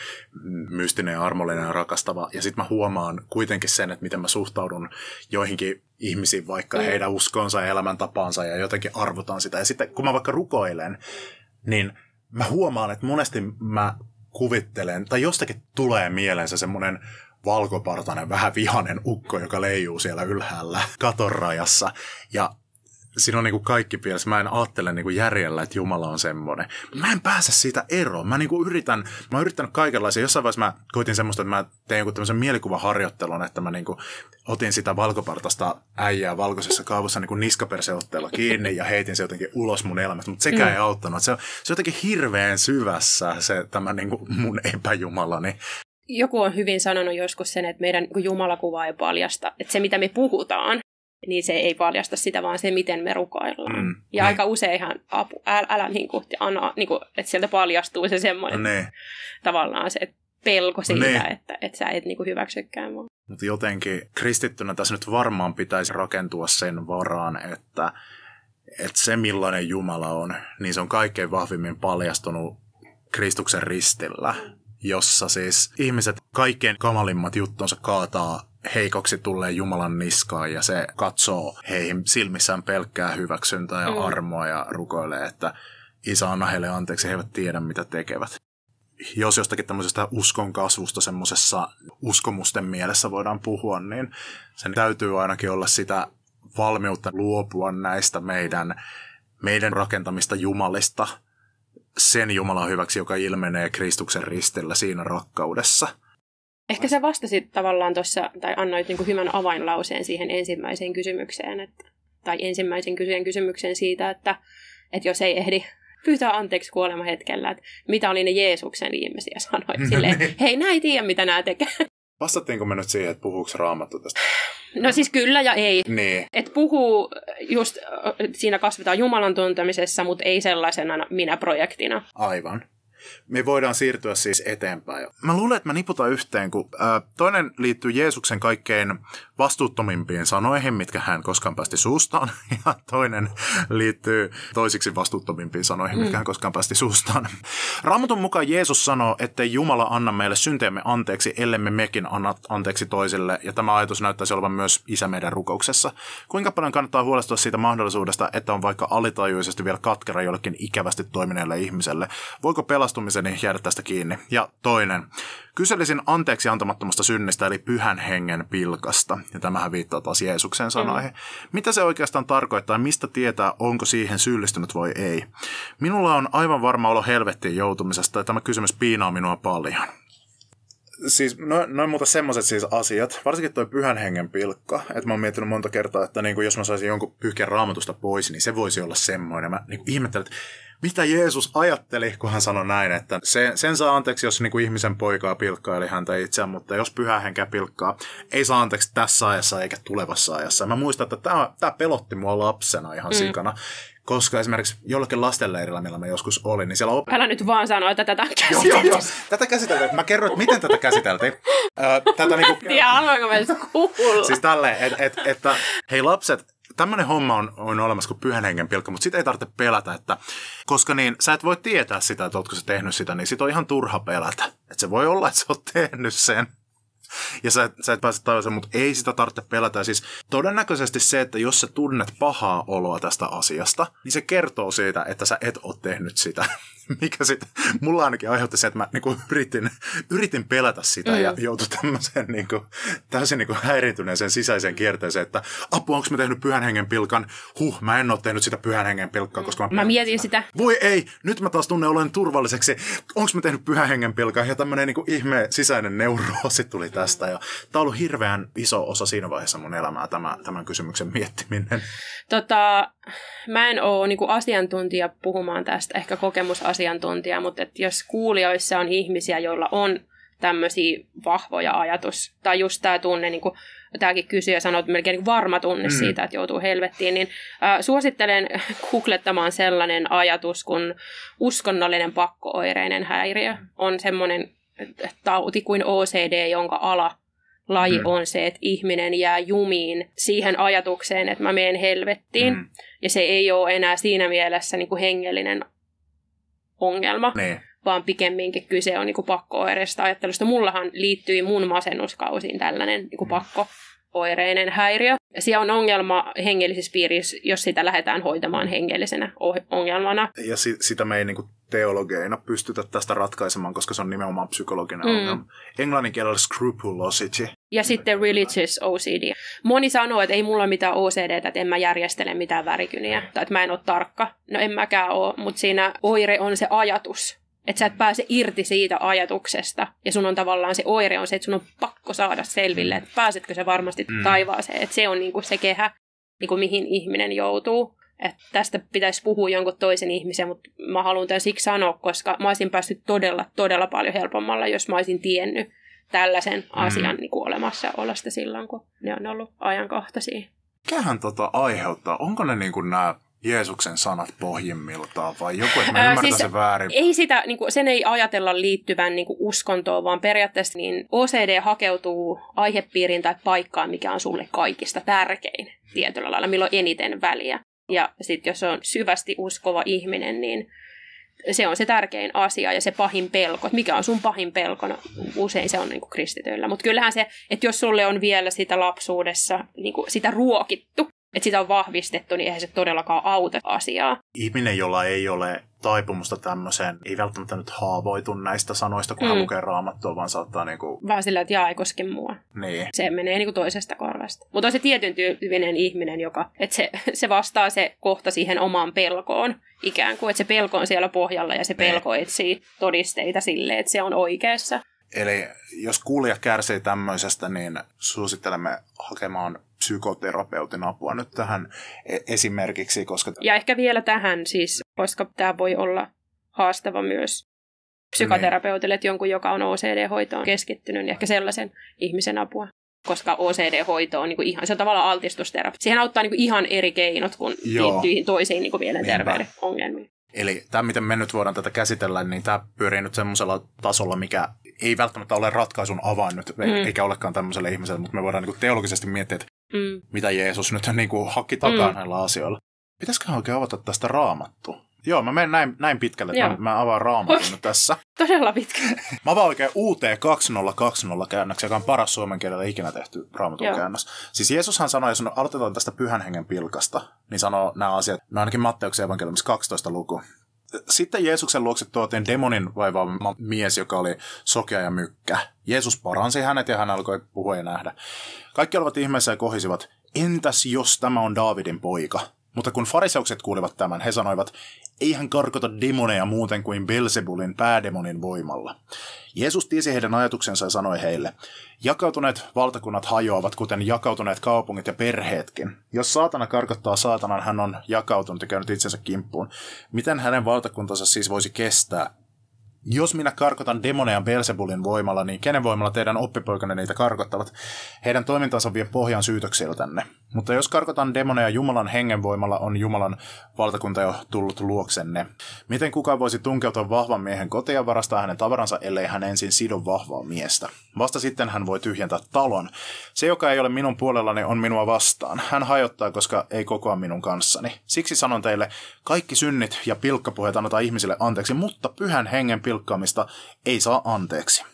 mystinen ja armollinen ja rakastava. Ja sitten mä huomaan kuitenkin sen, että miten mä suhtaudun joihinkin ihmisiin, vaikka mm. heidän uskonsa ja elämäntapaansa ja jotenkin arvotan sitä. Ja sitten kun mä vaikka rukoilen, niin mä huomaan, että monesti mä kuvittelen, tai jostakin tulee mieleensä semmoinen valkopartainen, vähän vihanen ukko, joka leijuu siellä ylhäällä katorajassa. Ja siinä on niin kuin kaikki pielessä. Mä en ajattele niin kuin järjellä, että Jumala on semmoinen. Mä en pääse siitä eroon. Mä niin kuin yritän, mä oon yrittänyt kaikenlaisia. Jossain vaiheessa mä koitin semmoista, että mä tein joku tämmöisen mielikuvaharjoittelun, että mä niin kuin otin sitä valkopartasta äijää valkoisessa kaavussa niin kuin niskaperseotteella kiinni ja heitin se jotenkin ulos mun elämästä, mutta sekään mm. ei auttanut. Se, se on jotenkin hirveän syvässä se tämä niin kuin mun epäjumalani. Joku on hyvin sanonut joskus sen, että meidän niin jumalakuva ei paljasta, että se mitä me puhutaan, niin se ei paljasta sitä, vaan se, miten me rukoillaan. Mm, ja ne. aika useinhan apu, älä, älä niin kuin, anna, niin kuin, että sieltä paljastuu se semmoinen ne. tavallaan se pelko siitä, ne. että, että sä et niin kuin hyväksykään mua. Mutta jotenkin kristittynä tässä nyt varmaan pitäisi rakentua sen varaan, että, että se millainen Jumala on, niin se on kaikkein vahvimmin paljastunut Kristuksen ristillä, jossa siis ihmiset kaikkein kamalimmat juttonsa kaataa heikoksi tulee Jumalan niskaan ja se katsoo heihin silmissään pelkkää hyväksyntää ja mm. armoa ja rukoilee, että isä anna heille anteeksi, he eivät tiedä mitä tekevät. Jos jostakin tämmöisestä uskon kasvusta semmoisessa uskomusten mielessä voidaan puhua, niin sen täytyy ainakin olla sitä valmiutta luopua näistä meidän, meidän rakentamista jumalista sen Jumalan hyväksi, joka ilmenee Kristuksen ristillä siinä rakkaudessa – Ehkä sä vastasit tavallaan tuossa, tai annoit niin hyvän avainlauseen siihen ensimmäiseen kysymykseen, että, tai ensimmäisen kysyjen kysymykseen siitä, että, että jos ei ehdi pyytää anteeksi kuolemahetkellä, että mitä oli ne Jeesuksen viimeisiä sanoja. Silleen, hei, näin tiedä, mitä nämä tekee. Vastattiinko me nyt siihen, että puhuuko raamattu tästä? No siis kyllä ja ei. Niin. Et puhuu just, siinä kasvetaan Jumalan tuntemisessa, mutta ei sellaisena minä-projektina. Aivan. Me voidaan siirtyä siis eteenpäin. Mä luulen, että mä niputan yhteen, kun ää, toinen liittyy Jeesuksen kaikkein vastuuttomimpiin sanoihin, mitkä hän koskaan päästi suustaan, ja toinen liittyy toisiksi vastuuttomimpiin sanoihin, mm. mitkä hän koskaan päästi suustaan. Raamatun mukaan Jeesus sanoo, että Jumala anna meille synteemme anteeksi, ellemme mekin anna anteeksi toisille, ja tämä ajatus näyttäisi olevan myös isä meidän rukouksessa. Kuinka paljon kannattaa huolestua siitä mahdollisuudesta, että on vaikka alitajuisesti vielä katkera jollekin ikävästi toimineelle ihmiselle? Voiko pelastumiseni jäädä tästä kiinni? Ja toinen, Kyselisin anteeksi antamattomasta synnistä, eli pyhän hengen pilkasta. Ja tämähän viittaa taas Jeesuksen sanoihin. Mm. Mitä se oikeastaan tarkoittaa ja mistä tietää, onko siihen syyllistynyt vai ei? Minulla on aivan varma olo helvettiin joutumisesta ja tämä kysymys piinaa minua paljon. Siis noin, noin muuta semmoiset siis asiat, varsinkin toi pyhän hengen pilkka, että mä oon miettinyt monta kertaa, että niin jos mä saisin jonkun pyyhkeän raamatusta pois, niin se voisi olla semmoinen. Mä niin ihmettelen, että mitä Jeesus ajatteli, kun hän sanoi näin, että se, sen saa anteeksi, jos niin kuin ihmisen poikaa pilkkaa, eli häntä itseään, mutta jos pyhä henkä pilkkaa, ei saa anteeksi tässä ajassa eikä tulevassa ajassa. Mä muistan, että tämä, tämä pelotti mua lapsena ihan mm. sikana, koska esimerkiksi jollakin lastenleirillä, millä mä joskus olin, niin siellä op... Älä nyt vaan sano, että tätä käsiteltiin. Joo, joo, tätä käsiteltiin. Mä kerroin, että miten tätä käsiteltiin. tätä niinku... Tiedä, haluanko mä kuulla. Siis tälleen, että et, että hei lapset, tämmöinen homma on, on olemassa kuin pyhän hengen pilkka, mutta sitä ei tarvitse pelätä, että, koska niin, sä et voi tietää sitä, että ootko sä tehnyt sitä, niin sit on ihan turha pelätä. Että se voi olla, että sä oot tehnyt sen. Ja sä, sä et pääse tajuamaan, mutta ei sitä tarvitse pelätä. Siis todennäköisesti se, että jos sä tunnet pahaa oloa tästä asiasta, niin se kertoo siitä, että sä et ole tehnyt sitä. mikä sitten mulla ainakin aiheutti se, että mä niinku yritin, yritin pelätä sitä mm. ja joutui tämmöiseen niinku, täysin niinku häiriintyneeseen sisäiseen kierteeseen, että apua, onko mä tehnyt pyhän hengen pilkan? Huh, mä en ole tehnyt sitä pyhän hengen pilkkaa, koska mä... Mä mietin sitä. Voi ei, nyt mä taas tunnen olen turvalliseksi. Onko mä tehnyt pyhän hengen pilkan? Ja tämmöinen niinku ihme sisäinen neuroosi tuli tästä. Ja tää on ollut hirveän iso osa siinä vaiheessa mun elämää, tämä, tämän kysymyksen miettiminen. Tota, mä en ole niinku asiantuntija puhumaan tästä, ehkä kokemusasiantuntija, mutta et jos kuulijoissa on ihmisiä, joilla on tämmöisiä vahvoja ajatus, tai just tämä tunne niin kuin tämäkin kysyjä sanoi, että melkein niin varma tunne mm. siitä, että joutuu helvettiin, niin äh, suosittelen googlettamaan sellainen ajatus kuin uskonnollinen pakkooireinen häiriö. On semmoinen tauti kuin OCD, jonka ala laji mm. on se, että ihminen jää jumiin siihen ajatukseen, että mä menen helvettiin. Mm. Ja se ei ole enää siinä mielessä niin kuin hengellinen ongelma, niin. vaan pikemminkin kyse on niin kuin pakko-oireista ajattelusta. Mullahan liittyi mun masennuskausiin tällainen niin kuin pakko oireinen häiriö. Siellä on ongelma hengellisessä piirissä, jos sitä lähdetään hoitamaan hengellisenä ongelmana. Ja si- sitä me ei niinku teologeina pystytä tästä ratkaisemaan, koska se on nimenomaan psykologinen mm. ongelma. Englannin kielellä scrupulosity. Ja sitten religious OCD. Moni sanoo, että ei mulla ole mitään OCD, että en mä järjestele mitään värikyniä, tai että mä en ole tarkka. No en mäkään ole, mutta siinä oire on se ajatus. Että sä et pääse irti siitä ajatuksesta. Ja sun on tavallaan se oire on se, että sun on pakko saada selville, että pääsetkö se varmasti mm. taivaaseen. Että se on niinku se kehä, niinku mihin ihminen joutuu. Että tästä pitäisi puhua jonkun toisen ihmisen, mutta mä haluan tämän siksi sanoa, koska mä olisin päässyt todella, todella paljon helpommalla, jos mä olisin tiennyt tällaisen mm. asian niin kuin olemassaolosta silloin, kun ne on ollut ajankohtaisia. Mikähän tota aiheuttaa? Onko ne niin kuin nämä Jeesuksen sanat pohjimmiltaan vai joku, että mä ymmärrän siis se väärin? Ei sitä, niin kuin, sen ei ajatella liittyvän niin kuin uskontoon, vaan periaatteessa niin OCD hakeutuu aihepiiriin tai paikkaan, mikä on sulle kaikista tärkein tietyllä lailla, milloin eniten väliä. Ja sitten jos on syvästi uskova ihminen, niin se on se tärkein asia ja se pahin pelko. Että mikä on sun pahin pelko? No, usein se on niin kuin kristityillä. Mutta kyllähän se, että jos sulle on vielä sitä lapsuudessa niin kuin sitä ruokittu, että sitä on vahvistettu, niin eihän se todellakaan auta asiaa. Ihminen, jolla ei ole taipumusta tämmöiseen, ei välttämättä nyt haavoitu näistä sanoista, kun mm. hän lukee raamattua, vaan saattaa niinku... Vaan sillä, että jaa, ei koske mua. Niin. Se menee niinku toisesta korvasta. Mutta on se tietyn tyyppinen ihminen, joka, että se, se vastaa se kohta siihen omaan pelkoon ikään kuin, että se pelko on siellä pohjalla ja se niin. pelko etsii todisteita sille, että se on oikeassa. Eli jos kuulija kärsii tämmöisestä, niin suosittelemme hakemaan psykoterapeutin apua nyt tähän e- esimerkiksi. Koska... Ja ehkä vielä tähän siis, koska tämä voi olla haastava myös psykoterapeutille, että jonkun, joka on OCD-hoitoon keskittynyt, niin ehkä sellaisen ihmisen apua. Koska OCD-hoito on niin kuin ihan, se on tavallaan altistusterapia. Siihen auttaa niin kuin ihan eri keinot kuin liittyihin toisiin niin kuin mielenterveyden ongelmiin. Eli tämä, miten me nyt voidaan tätä käsitellä, niin tämä pyörii nyt semmoisella tasolla, mikä ei välttämättä ole ratkaisun avain nyt, mm. eikä olekaan tämmöiselle ihmiselle, mutta me voidaan niin teologisesti miettiä, että mm. mitä Jeesus nyt niin kuin hakki takaa mm. näillä asioilla. Pitäisikö oikein avata tästä raamattu? Joo, mä menen näin, näin pitkälle, että mä, mä avaan raamatun nyt tässä. Todella pitkä. Mä avaan oikein UT 2020 käännöksen, joka on paras suomen kielellä ikinä tehty raamatun Joo. käännös. Siis Jeesushan sanoi, jos aloitetaan tästä pyhän hengen pilkasta, niin sanoo nämä asiat, no ainakin Matteuksen evankeliumissa 12 luku. Sitten Jeesuksen luokse tuotiin demonin vaivaama mies, joka oli sokea ja mykkä. Jeesus paransi hänet ja hän alkoi puhua ja nähdä. Kaikki olivat ihmeessä ja kohisivat, entäs jos tämä on Daavidin poika? Mutta kun fariseukset kuulivat tämän, he sanoivat, ei hän karkota demoneja muuten kuin Belzebulin päädemonin voimalla. Jeesus tiesi heidän ajatuksensa ja sanoi heille, jakautuneet valtakunnat hajoavat, kuten jakautuneet kaupungit ja perheetkin. Jos saatana karkottaa saatanan, hän on jakautunut ja käynyt itsensä kimppuun. Miten hänen valtakuntansa siis voisi kestää? Jos minä karkotan demoneja Belzebulin voimalla, niin kenen voimalla teidän oppipoikanne niitä karkottavat? Heidän toimintansa vie pohjan syytöksiltänne. Mutta jos karkotan demoneja Jumalan hengen voimalla, on Jumalan valtakunta jo tullut luoksenne. Miten kukaan voisi tunkeutua vahvan miehen kotiin ja varastaa hänen tavaransa, ellei hän ensin sido vahvaa miestä? Vasta sitten hän voi tyhjentää talon. Se, joka ei ole minun puolellani, on minua vastaan. Hän hajottaa, koska ei kokoa minun kanssani. Siksi sanon teille, kaikki synnit ja pilkkapuheet annetaan ihmisille anteeksi, mutta pyhän hengen pilkkaamista ei saa anteeksi.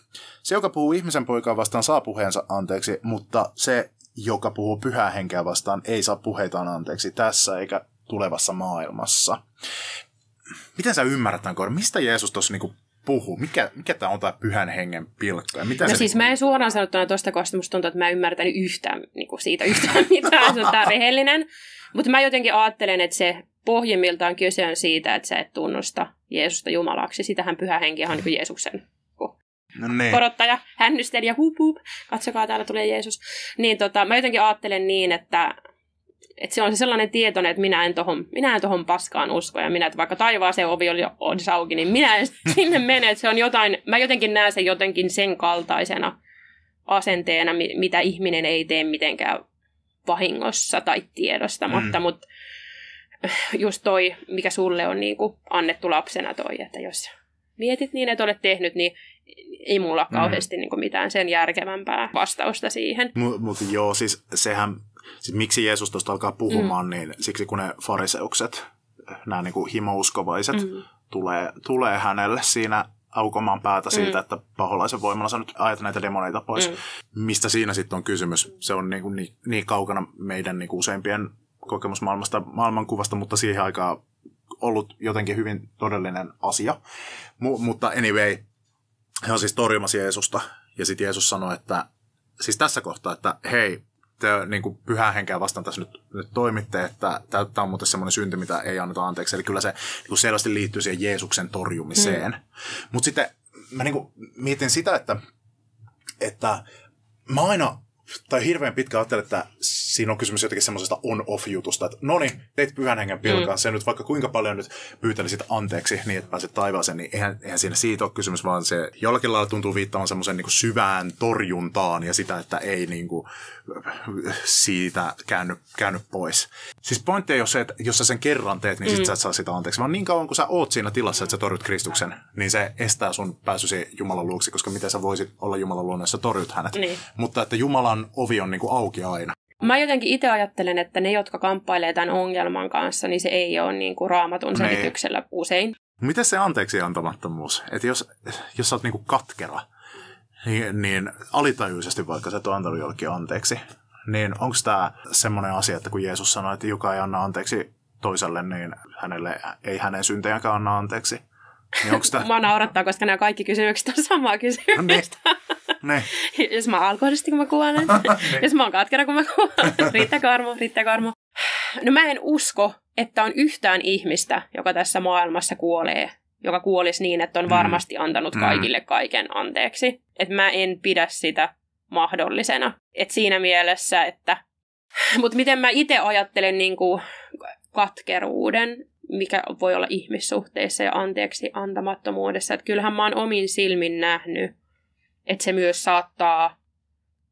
Se, joka puhuu ihmisen poikaa vastaan, saa puheensa anteeksi, mutta se, joka puhuu pyhää henkeä vastaan, ei saa puheitaan anteeksi tässä eikä tulevassa maailmassa. Miten sä ymmärrät tämän Mistä Jeesus tuossa niinku puhuu? Mikä, mikä tämä on tämä pyhän hengen pilkka? Ja mitä no se siis niinku... mä en suoraan sanottuna tuosta kohdasta, musta tuntuu, että mä en ymmärtänyt yhtään niinku siitä yhtään mitään, se on tämä rehellinen. Mutta mä jotenkin ajattelen, että se pohjimmiltaan kyse on siitä, että sä et tunnusta Jeesusta Jumalaksi. Sitähän pyhä henki on niin Jeesuksen no niin. korottaja, hännysteli ja hup, hup, katsokaa täällä tulee Jeesus. Niin tota, mä jotenkin ajattelen niin, että, että se on se sellainen tietoinen, että minä en tohon, minä en tohon paskaan usko ja minä, että vaikka taivaaseen ovi oli olisi auki, niin minä en sinne mene, että se on jotain, mä jotenkin näen sen jotenkin sen kaltaisena asenteena, mitä ihminen ei tee mitenkään vahingossa tai tiedostamatta, mm. mutta just toi, mikä sulle on niin kuin annettu lapsena toi, että jos mietit niin, että olet tehnyt, niin ei mulla mm. kauheasti niin kuin mitään sen järkevämpää vastausta siihen. Mutta mut joo, siis sehän, siis miksi Jeesus tuosta alkaa puhumaan, mm. niin siksi kun ne fariseukset, nämä niin kuin himouskovaiset, mm. tulee, tulee hänelle siinä aukomaan päätä siitä, mm. että paholaisen voimalla sä nyt ajat näitä demoneita pois. Mm. Mistä siinä sitten on kysymys? Se on niin, kuin niin, niin kaukana meidän niin kuin useimpien kokemusmaailmasta, maailmankuvasta, mutta siihen aikaan ollut jotenkin hyvin todellinen asia. M- mutta anyway, he on siis torjumassa Jeesusta. Ja sitten Jeesus sanoi, että siis tässä kohtaa, että hei, te niin kuin pyhää henkeä vastaan tässä nyt, nyt toimitte, että tämä on muuten semmoinen synti, mitä ei anneta anteeksi. Eli kyllä se niin selvästi liittyy siihen Jeesuksen torjumiseen. Mm. Mutta sitten mä niin kuin mietin sitä, että, että mä aina tai hirveän pitkä ajattelen, että siinä on kysymys jotenkin semmoisesta on-off-jutusta, että no niin, teit pyhän hengen pilkan, mm. se nyt vaikka kuinka paljon nyt pyytänyt anteeksi niin, että pääset taivaaseen, niin eihän, eihän siinä siitä ole kysymys, vaan se jollakin lailla tuntuu viittavan semmoisen niin syvään torjuntaan ja sitä, että ei niin kuin, siitä käänny, käänny pois. Siis pointti ei ole se, että jos sä sen kerran teet, niin mm. sit sä et saa sitä anteeksi, vaan niin kauan kun sä oot siinä tilassa, että sä torjut Kristuksen, niin se estää sun pääsysi Jumalan luoksi, koska miten sä voisit olla Jumalan sä torjut hänet. Niin. Mutta että Jumalan ovi on niin kuin auki aina. Mä jotenkin itse ajattelen, että ne, jotka kamppailee tämän ongelman kanssa, niin se ei ole niin kuin raamatun selityksellä nee. usein. Miten se anteeksi antamattomuus? Että jos, jos sä oot niin kuin katkera, niin, niin alitajuisesti vaikka sä et ole antanut jollekin anteeksi, niin onko tämä semmoinen asia, että kun Jeesus sanoi, että joka ei anna anteeksi toiselle, niin hänelle ei hänen syntejäkään anna anteeksi? Niin onko. Mä naurattaa, koska nämä kaikki kysymykset on samaa kysymystä. Ne. ne. Jos mä oon alkoholisti, kun mä kuolen. ne. Jos mä oon katkera, kun mä kuolen. Riittäkö armo, riittäkö armo. No mä en usko, että on yhtään ihmistä, joka tässä maailmassa kuolee, joka kuolisi niin, että on mm. varmasti antanut mm. kaikille kaiken anteeksi. Että mä en pidä sitä mahdollisena. Et siinä mielessä, että... Mutta miten mä itse ajattelen niin kuin katkeruuden, mikä voi olla ihmissuhteissa ja anteeksi antamattomuudessa. Että kyllähän mä oon omin silmin nähnyt, että se myös saattaa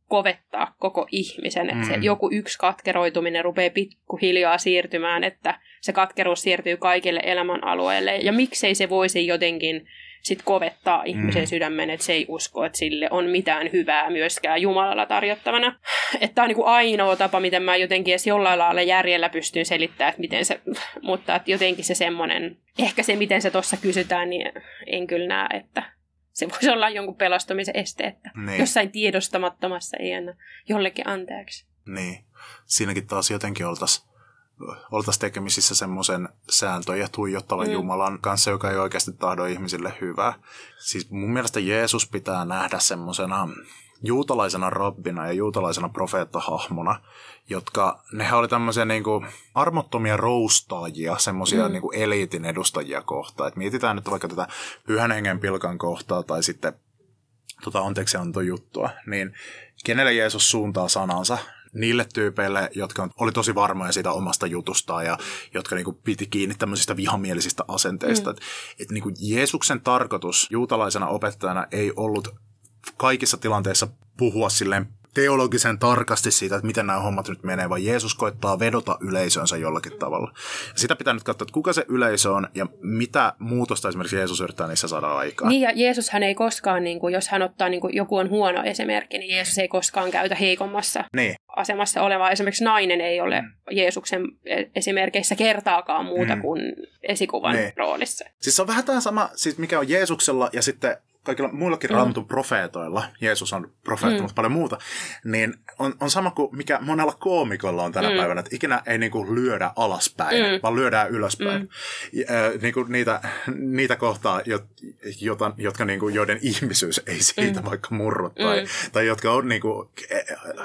kovettaa koko ihmisen, että se mm. joku yksi katkeroituminen rupeaa pikkuhiljaa siirtymään, että se katkeruus siirtyy kaikille elämän alueille. Ja miksei se voisi jotenkin sit kovettaa ihmisen mm. sydämen, että se ei usko, että sille on mitään hyvää myöskään Jumalalla tarjottavana. Että tämä on niinku ainoa tapa, miten mä jotenkin edes jollain lailla järjellä pystyn selittämään, että miten se, mutta että jotenkin se semmoinen, ehkä se miten se tuossa kysytään, niin en kyllä näe, että se voisi olla jonkun pelastumisen este, että niin. jossain tiedostamattomassa ei anna jollekin anteeksi. Niin. Siinäkin taas jotenkin oltaisiin oltaisiin tekemisissä semmoisen sääntöjä tuijottavan mm. Jumalan kanssa, joka ei oikeasti tahdo ihmisille hyvää. Siis mun mielestä Jeesus pitää nähdä semmoisena juutalaisena rabbina ja juutalaisena profeettahahmona, jotka, nehän oli tämmöisiä niin kuin armottomia roustaajia, semmoisia mm. niin kuin eliitin edustajia kohtaan. Et mietitään nyt vaikka tätä pyhän hengen pilkan kohtaa tai sitten tota anteeksiantojuttua, niin kenelle Jeesus suuntaa sanansa, niille tyypeille, jotka oli tosi varmoja siitä omasta jutustaan ja jotka niin kuin piti kiinni tämmöisistä vihamielisistä asenteista. Mm. Että et niin kuin Jeesuksen tarkoitus juutalaisena opettajana ei ollut kaikissa tilanteissa puhua silleen teologisen tarkasti siitä, että miten nämä hommat nyt menee, vaan Jeesus koittaa vedota yleisönsä jollakin tavalla. Sitä pitää nyt katsoa, että kuka se yleisö on ja mitä muutosta esimerkiksi Jeesus yrittää niissä saada aikaan. Niin ja Jeesus hän ei koskaan, niin kuin, jos hän ottaa niin kuin joku on huono esimerkki, niin Jeesus ei koskaan käytä heikommassa niin. asemassa olevaa. Esimerkiksi nainen ei ole mm. Jeesuksen esimerkeissä kertaakaan muuta mm. kuin esikuvan niin. roolissa. Siis se on vähän tämä sama, siis mikä on Jeesuksella ja sitten kaikilla muillakin mm. raamatun profeetoilla, Jeesus on profeetta, mm. mutta paljon muuta, niin on, on sama kuin mikä monella koomikolla on tänä mm. päivänä, että ikinä ei niinku lyödä alaspäin, mm. vaan lyödään ylöspäin. Mm. Ja, äh, niinku niitä, niitä kohtaa, jot, jota, jotka niinku, joiden ihmisyys ei siitä mm. vaikka murru, tai, mm. tai jotka on, niinku,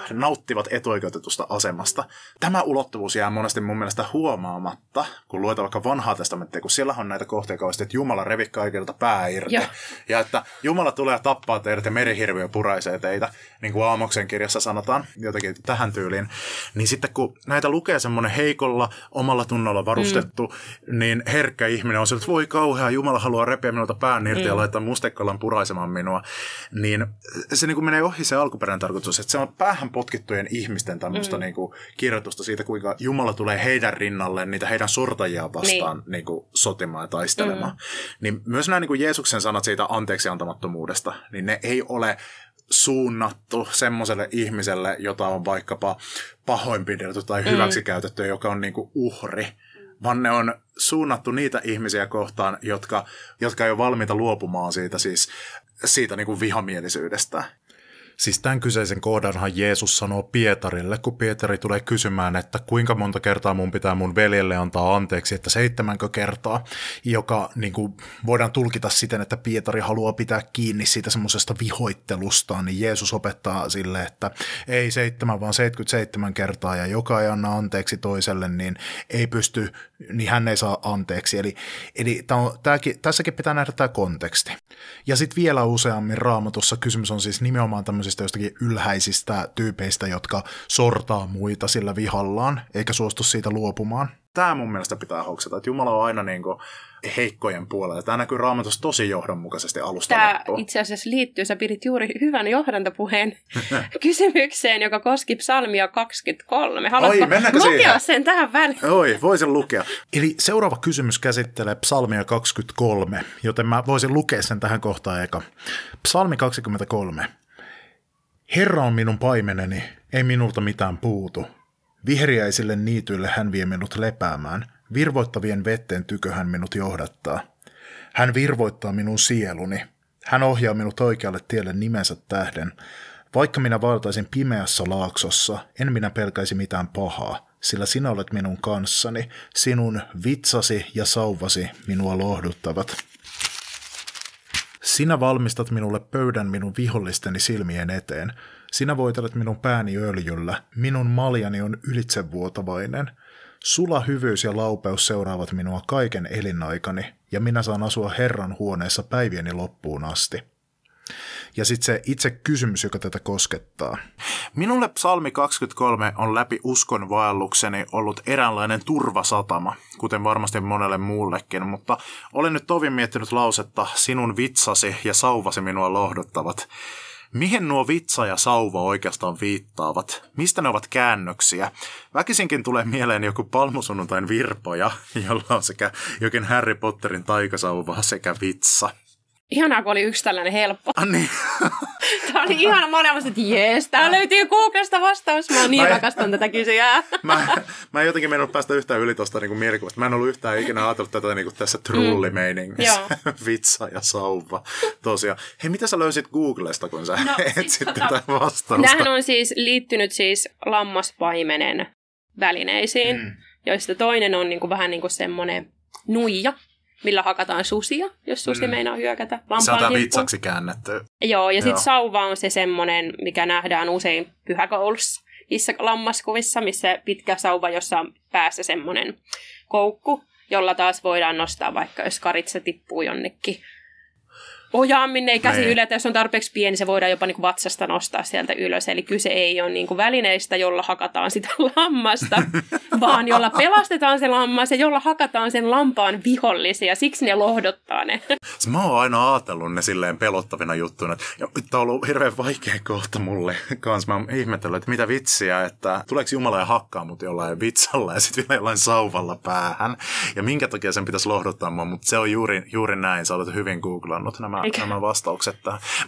nauttivat etuoikeutetusta asemasta. Tämä ulottuvuus jää monesti mun mielestä huomaamatta, kun luetaan vaikka vanhaa testamenttia, kun siellä on näitä kohtia kauheasti, että Jumala revi kaikilta pää irti. Ja, ja että Jumala tulee tappaa teidät ja merihirviö puraisee teitä, niin kuin Aamoksen kirjassa sanotaan, jotenkin tähän tyyliin. Niin sitten kun näitä lukee semmoinen heikolla, omalla tunnolla varustettu, mm. niin herkkä ihminen on se, että voi kauhea, Jumala haluaa repiä minulta pään irti mm. ja laittaa mustekkalan puraisemaan minua. Niin se niin kuin menee ohi se alkuperäinen tarkoitus, että se on päähän potkittujen ihmisten tämmöistä mm. niin kuin kirjoitusta siitä, kuinka Jumala tulee heidän rinnalle niitä heidän sortajia vastaan niin. Niin kuin sotimaan ja taistelemaan. Mm. Niin myös nämä niin kuin Jeesuksen sanat siitä anteeksi antamattomuudesta, niin ne ei ole suunnattu semmoiselle ihmiselle, jota on vaikkapa pahoinpidelty tai mm. hyväksikäytetty, joka on niin kuin uhri, vaan ne on suunnattu niitä ihmisiä kohtaan, jotka, jotka ei ole valmiita luopumaan siitä, siis, siitä niin kuin vihamielisyydestä. Siis tämän kyseisen kohdanhan Jeesus sanoo Pietarille, kun Pietari tulee kysymään, että kuinka monta kertaa mun pitää mun veljelle antaa anteeksi, että seitsemänkö kertaa, joka niin kuin, voidaan tulkita siten, että Pietari haluaa pitää kiinni siitä semmoisesta vihoittelustaan, niin Jeesus opettaa sille, että ei seitsemän, vaan 77 kertaa, ja joka ei anna anteeksi toiselle, niin ei pysty, niin hän ei saa anteeksi. Eli, eli on, tämäkin, tässäkin pitää nähdä tämä konteksti. Ja sitten vielä useammin raamatussa kysymys on siis nimenomaan tämmöisistä tämmöisistä jostakin ylhäisistä tyypeistä, jotka sortaa muita sillä vihallaan, eikä suostu siitä luopumaan. Tämä mun mielestä pitää hoksata, että Jumala on aina niin kuin heikkojen puolella. Tämä näkyy raamatussa tosi johdonmukaisesti alusta Tämä loppuun. itse asiassa liittyy, sä pidit juuri hyvän johdantopuheen kysymykseen, joka koski psalmia 23. Haluatko Oi, lukea siihen? sen tähän väliin? Oi, voisin lukea. Eli seuraava kysymys käsittelee psalmia 23, joten mä voisin lukea sen tähän kohtaan eka. Psalmi 23. Herra on minun paimeneni, ei minulta mitään puutu. Vihriäisille niityille hän vie minut lepäämään, virvoittavien vetten tykö hän minut johdattaa. Hän virvoittaa minun sieluni, hän ohjaa minut oikealle tielle nimensä tähden. Vaikka minä valtaisin pimeässä laaksossa, en minä pelkäisi mitään pahaa, sillä sinä olet minun kanssani, sinun vitsasi ja sauvasi minua lohduttavat. Sinä valmistat minulle pöydän minun vihollisteni silmien eteen. Sinä voitelet minun pääni öljyllä. Minun maljani on ylitsevuotavainen. Sula hyvyys ja laupeus seuraavat minua kaiken elinaikani, ja minä saan asua Herran huoneessa päivieni loppuun asti. Ja sitten se itse kysymys, joka tätä koskettaa. Minulle psalmi 23 on läpi uskon vaellukseni ollut eräänlainen turvasatama, kuten varmasti monelle muullekin, mutta olen nyt tovin miettinyt lausetta, sinun vitsasi ja sauvasi minua lohduttavat. Mihin nuo vitsa ja sauva oikeastaan viittaavat? Mistä ne ovat käännöksiä? Väkisinkin tulee mieleen joku palmusunnuntain virpoja, jolla on sekä jokin Harry Potterin taikasauva sekä vitsa. Ihanaa, kun oli yksi tällainen helppo. Ah, niin. Tämä oli ihana. Mä olin että jees, tää löytyy Googlesta vastaus. Mä niin mä rakastan tätä kysyjää. mä, mä en jotenkin mennyt päästä yhtään yli tuosta niin mielikuvasta. Mä en ollut yhtään ikinä ajatellut tätä niin kuin tässä trullimeiningissä. Mm. Vitsa ja sauva. Tosiaan. Hei, mitä sä löysit Googlesta, kun sä no, etsit siis, tätä vastausta? Nämähän on siis liittynyt siis lammaspaimenen välineisiin, mm. joista toinen on niin kuin, vähän niin kuin semmoinen nuija, millä hakataan susia, jos susi mm. meinaa hyökätä. Lampaan vitsaksi käännetty. Joo, ja sitten sauva on se semmoinen, mikä nähdään usein pyhäkoulussa niissä lammaskuvissa, missä pitkä sauva, jossa on päässä semmoinen koukku, jolla taas voidaan nostaa vaikka, jos karitsa tippuu jonnekin minne ei käsi niin. yletä, jos on tarpeeksi pieni, se voidaan jopa niin kuin vatsasta nostaa sieltä ylös. Eli kyse ei ole niin kuin välineistä, jolla hakataan sitä lammasta, vaan jolla pelastetaan se lammas ja jolla hakataan sen lampaan vihollisia. Siksi ne lohdottaa ne. Mä oon aina ajatellut ne silleen pelottavina juttuina. Ja nyt on ollut hirveän vaikea kohta mulle kans. Mä oon ihmetellyt, että mitä vitsiä, että tuleeko Jumala ja hakkaa mut jollain vitsalla ja sitten vielä jollain sauvalla päähän. Ja minkä takia sen pitäisi lohdottaa mua, mutta se on juuri, juuri näin. Sä olet hyvin googlannut nämä nämä, nämä vastaukset.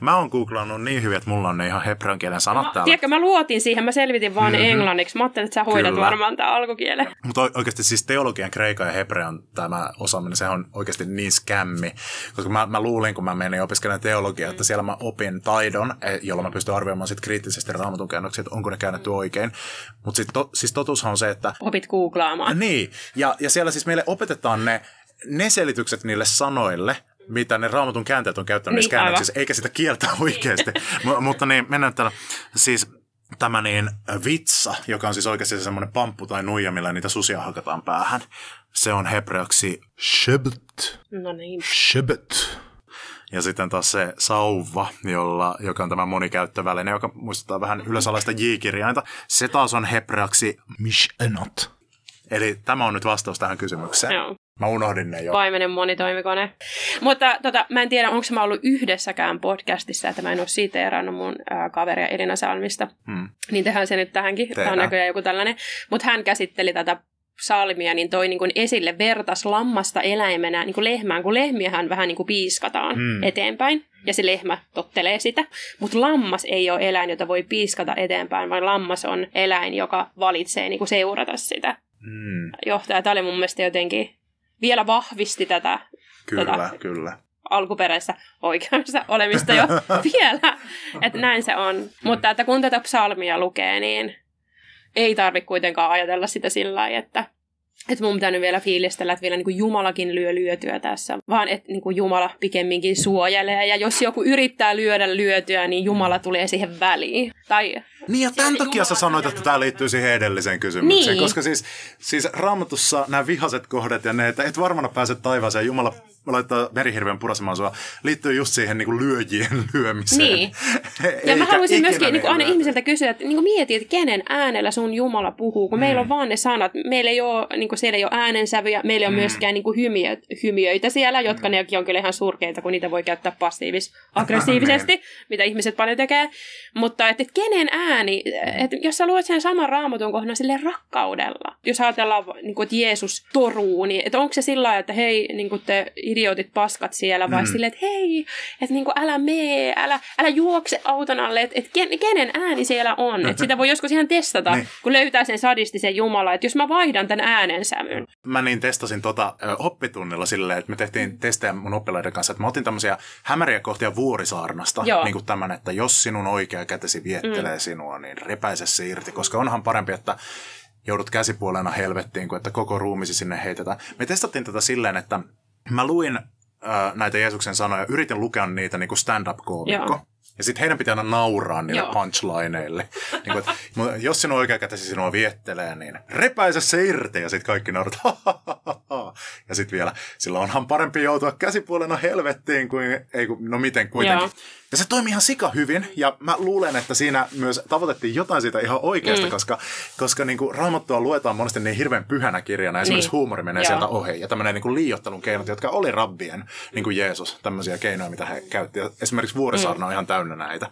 Mä oon googlannut niin hyvin, että mulla on ne ihan hebrean kielen sanat no, täällä. Tiedätkö, mä luotin siihen, mä selvitin vaan mm-hmm. englanniksi. Mä ajattelin, että sä hoidat Kyllä. varmaan tämä alkukielen. Mutta oikeasti siis teologian, kreikan ja hebrean tämä osaaminen, se on oikeasti niin skämmi. Koska mä, mä luulin, kun mä menin opiskelemaan teologiaa, mm. että siellä mä opin taidon, eh, jolla mä pystyn arvioimaan sit kriittisesti raamatun käännöksiä, että onko ne käännetty oikein. Mutta to, siis totuushan on se, että... Opit googlaamaan. Niin, ja, ja siellä siis meille opetetaan ne ne selitykset niille sanoille, mitä ne raamatun käänteet on käyttänyt niin, käännöksissä, eikä sitä kieltä oikeasti. M- mutta niin, mennään täällä. Siis tämä niin vitsa, joka on siis oikeasti semmoinen pamppu tai nuija, millä niitä susia hakataan päähän. Se on hebreaksi shebt. No niin. Shebt. Ja sitten taas se sauva, jolla, joka on tämä monikäyttöväline, joka muistuttaa vähän ylösalaista J-kirjainta. Se taas on hebraksi mishenot. Eli tämä on nyt vastaus tähän kysymykseen. Joo. Mä unohdin ne jo. Paimenen monitoimikone. Mutta tota, mä en tiedä, onko mä ollut yhdessäkään podcastissa, että mä en ole siteerannut mun ää, kaveria Elina Salmista. Hmm. Niin tehdään se nyt tähänkin. Tämä on Tehdään. näköjään joku tällainen. Mutta hän käsitteli tätä salmia, niin toi niin kuin esille vertas lammasta eläimenä niin kuin lehmään, kun lehmiähän vähän niin kuin piiskataan Hmm. eteenpäin, ja se lehmä tottelee sitä. Mutta lammas ei ole eläin, jota voi piiskata eteenpäin, vaan lammas on eläin, joka valitsee niin kuin seurata sitä Hmm. johtaja. Tämä oli mun mielestä jotenkin vielä vahvisti tätä Kyllä, Tota. kyllä. alkuperäistä oikeassa olemista jo vielä, että näin se on. Mutta että kun tätä psalmia lukee, niin ei tarvitse kuitenkaan ajatella sitä sillä lailla, että että mun pitää nyt vielä fiilistellä, että vielä niin kuin Jumalakin lyö lyötyä tässä, vaan että niin kuin Jumala pikemminkin suojelee. Ja jos joku yrittää lyödä lyötyä, niin Jumala tulee siihen väliin. Tai Niin ja tämän takia sä sanoit, että tämä liittyy siihen edelliseen kysymykseen. Niin. Koska siis, siis raamatussa nämä vihaset kohdat ja ne, että et varmana pääse taivaaseen, Jumala laittaa merihirveän purasemaan sua, liittyy just siihen niin kuin lyöjien lyömiseen. Niin. Ja mä haluaisin myöskin niin kuin aina lyödä. ihmiseltä kysyä, että niin kuin mieti, että kenen äänellä sun Jumala puhuu, kun mm. meillä on vaan ne sanat. Meillä ei ole, niin kuin siellä ei ole äänensävyjä, meillä ei ole Mm. myöskään niin kuin hymiö, hymiöitä siellä, jotka nekin on kyllä ihan surkeita, kun niitä voi käyttää passiivis-aggressiivisesti, mitä ihmiset paljon tekee. Mutta että, että kenen ääni, että jos sä luet sen saman raamatun kohdan sille rakkaudella, jos ajatellaan, niin kuin, että Jeesus toruu, niin että onko se sillä lailla, että hei, niin kuin te idiotit paskat siellä, vai Mm. mm. silleen, että hei, että niin kuin, älä mee, älä, älä juokse auton alle, että, että ken, kenen ääni siellä on. Että sitä voi joskus ihan testata, Niin. kun löytää sen sadistisen Jumala, että jos mä vaihdan tämän äänensävyn. Mä niin testasin tota ö, oppitunnilla silleen, että me tehtiin testejä mun oppilaiden kanssa, että mä otin tämmöisiä hämäriä kohtia vuorisaarnasta, Joo. niin kuin tämän, että jos sinun oikea kätesi viettelee mm. sinua, niin repäise se irti, koska onhan parempi, että joudut käsipuolena helvettiin, kuin että koko ruumisi sinne heitetään. Me testattiin tätä silleen, että mä luin ö, näitä Jeesuksen sanoja, yritin lukea niitä niin kuin stand-up-koomikko. Joo. Ja sitten heidän pitää aina nauraa niille Joo. punchlineille. niin kuin, että, "Mutta jos sinun oikea kätesi sinua viettelee, niin repäise se irti. Ja sitten kaikki naurat. Ja sitten vielä, sillä onhan parempi joutua käsipuolena helvettiin kuin, ei kun, no miten kuitenkin. Joo. Ja se toimi ihan sika hyvin, ja mä luulen, että siinä myös tavoitettiin jotain siitä ihan oikeasta, mm. koska, koska niin kuin raamattua luetaan monesti niin hirveän pyhänä kirjana, esimerkiksi Niin. huumori menee Joo. sieltä ohi, ja tämmöinen niin kuin liiottelun keinot, jotka oli rabbien, niin kuin Jeesus, tämmöisiä keinoja, mitä he käytti. Ja esimerkiksi Vuorisaarna on ihan täynnä näitä.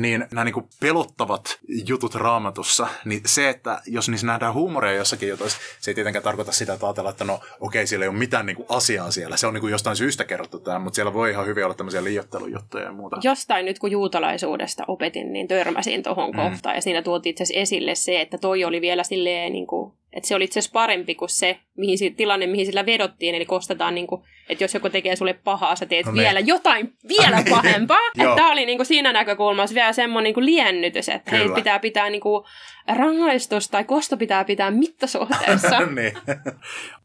Niin nämä niin kuin pelottavat jutut raamatussa, niin se, että jos niissä nähdään huumoria jossakin jutuissa, se ei tietenkään tarkoita sitä, että ajatellaan, että no okei, siellä ei ole mitään niin kuin asiaa siellä. Se on niin kuin jostain syystä kerrottu tämä, mutta siellä voi ihan hyvin olla tämmöisiä liiottelujuttuja ja muuta. Jostain nyt kun juutalaisuudesta opetin, niin törmäsin tuohon mm. kohtaan. Ja siinä tuotiin itse asiassa esille se, että toi oli vielä silleen, niin kuin, että se oli itse asiassa parempi kuin se mihin, si- tilanne, mihin sillä vedottiin. Eli kostetaan, niin kuin, että jos joku tekee sulle pahaa, sä teet No vielä jotain vielä pahempaa. Tämä oli niin kuin siinä näkökulmassa vielä semmoinen niin kuin liennytys, että hei, Kyllä. pitää pitää niin kuin, rangaistus tai kosto pitää pitää mittasuhteessa. niin.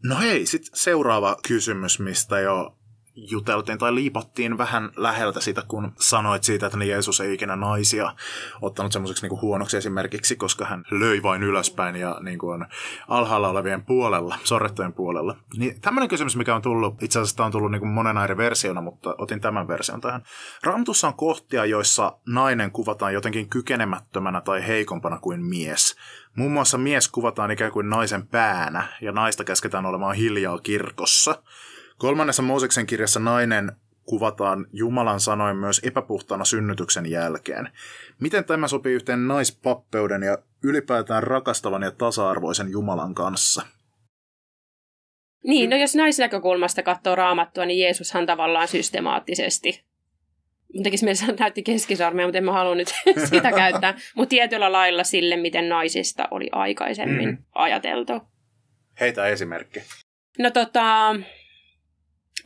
No hei, sitten seuraava kysymys, mistä jo juteltiin tai liipattiin vähän läheltä sitä, kun sanoit siitä, että Jeesus ei ikinä naisia ottanut semmoiseksi niin huonoksi esimerkiksi, koska hän löi vain ylöspäin ja niin kuin on alhaalla olevien puolella, sorrettujen puolella. Niin tämmöinen kysymys, mikä on tullut, itse asiassa tämä on tullut niin kuin monen eri versiona, mutta otin tämän version tähän. Raamatussa on kohtia, joissa nainen kuvataan jotenkin kykenemättömänä tai heikompana kuin mies. Muun muassa mies kuvataan ikään kuin naisen päänä ja naista käsketään olemaan hiljaa kirkossa. Kolmannessa Mooseksen kirjassa nainen kuvataan Jumalan sanoin myös epäpuhtaana synnytyksen jälkeen. Miten tämä sopii yhteen naispappeuden ja ylipäätään rakastavan ja tasa-arvoisen Jumalan kanssa? Niin, no jos naisnäkökulmasta katsoo raamattua, niin Jeesushan tavallaan systemaattisesti tekisi mielessä, että näytti keskisormea, mutta en mä halua nyt sitä käyttää. Mutta tietyllä lailla sille, miten naisista oli aikaisemmin mm. ajateltu. Heitä esimerkki. No tota,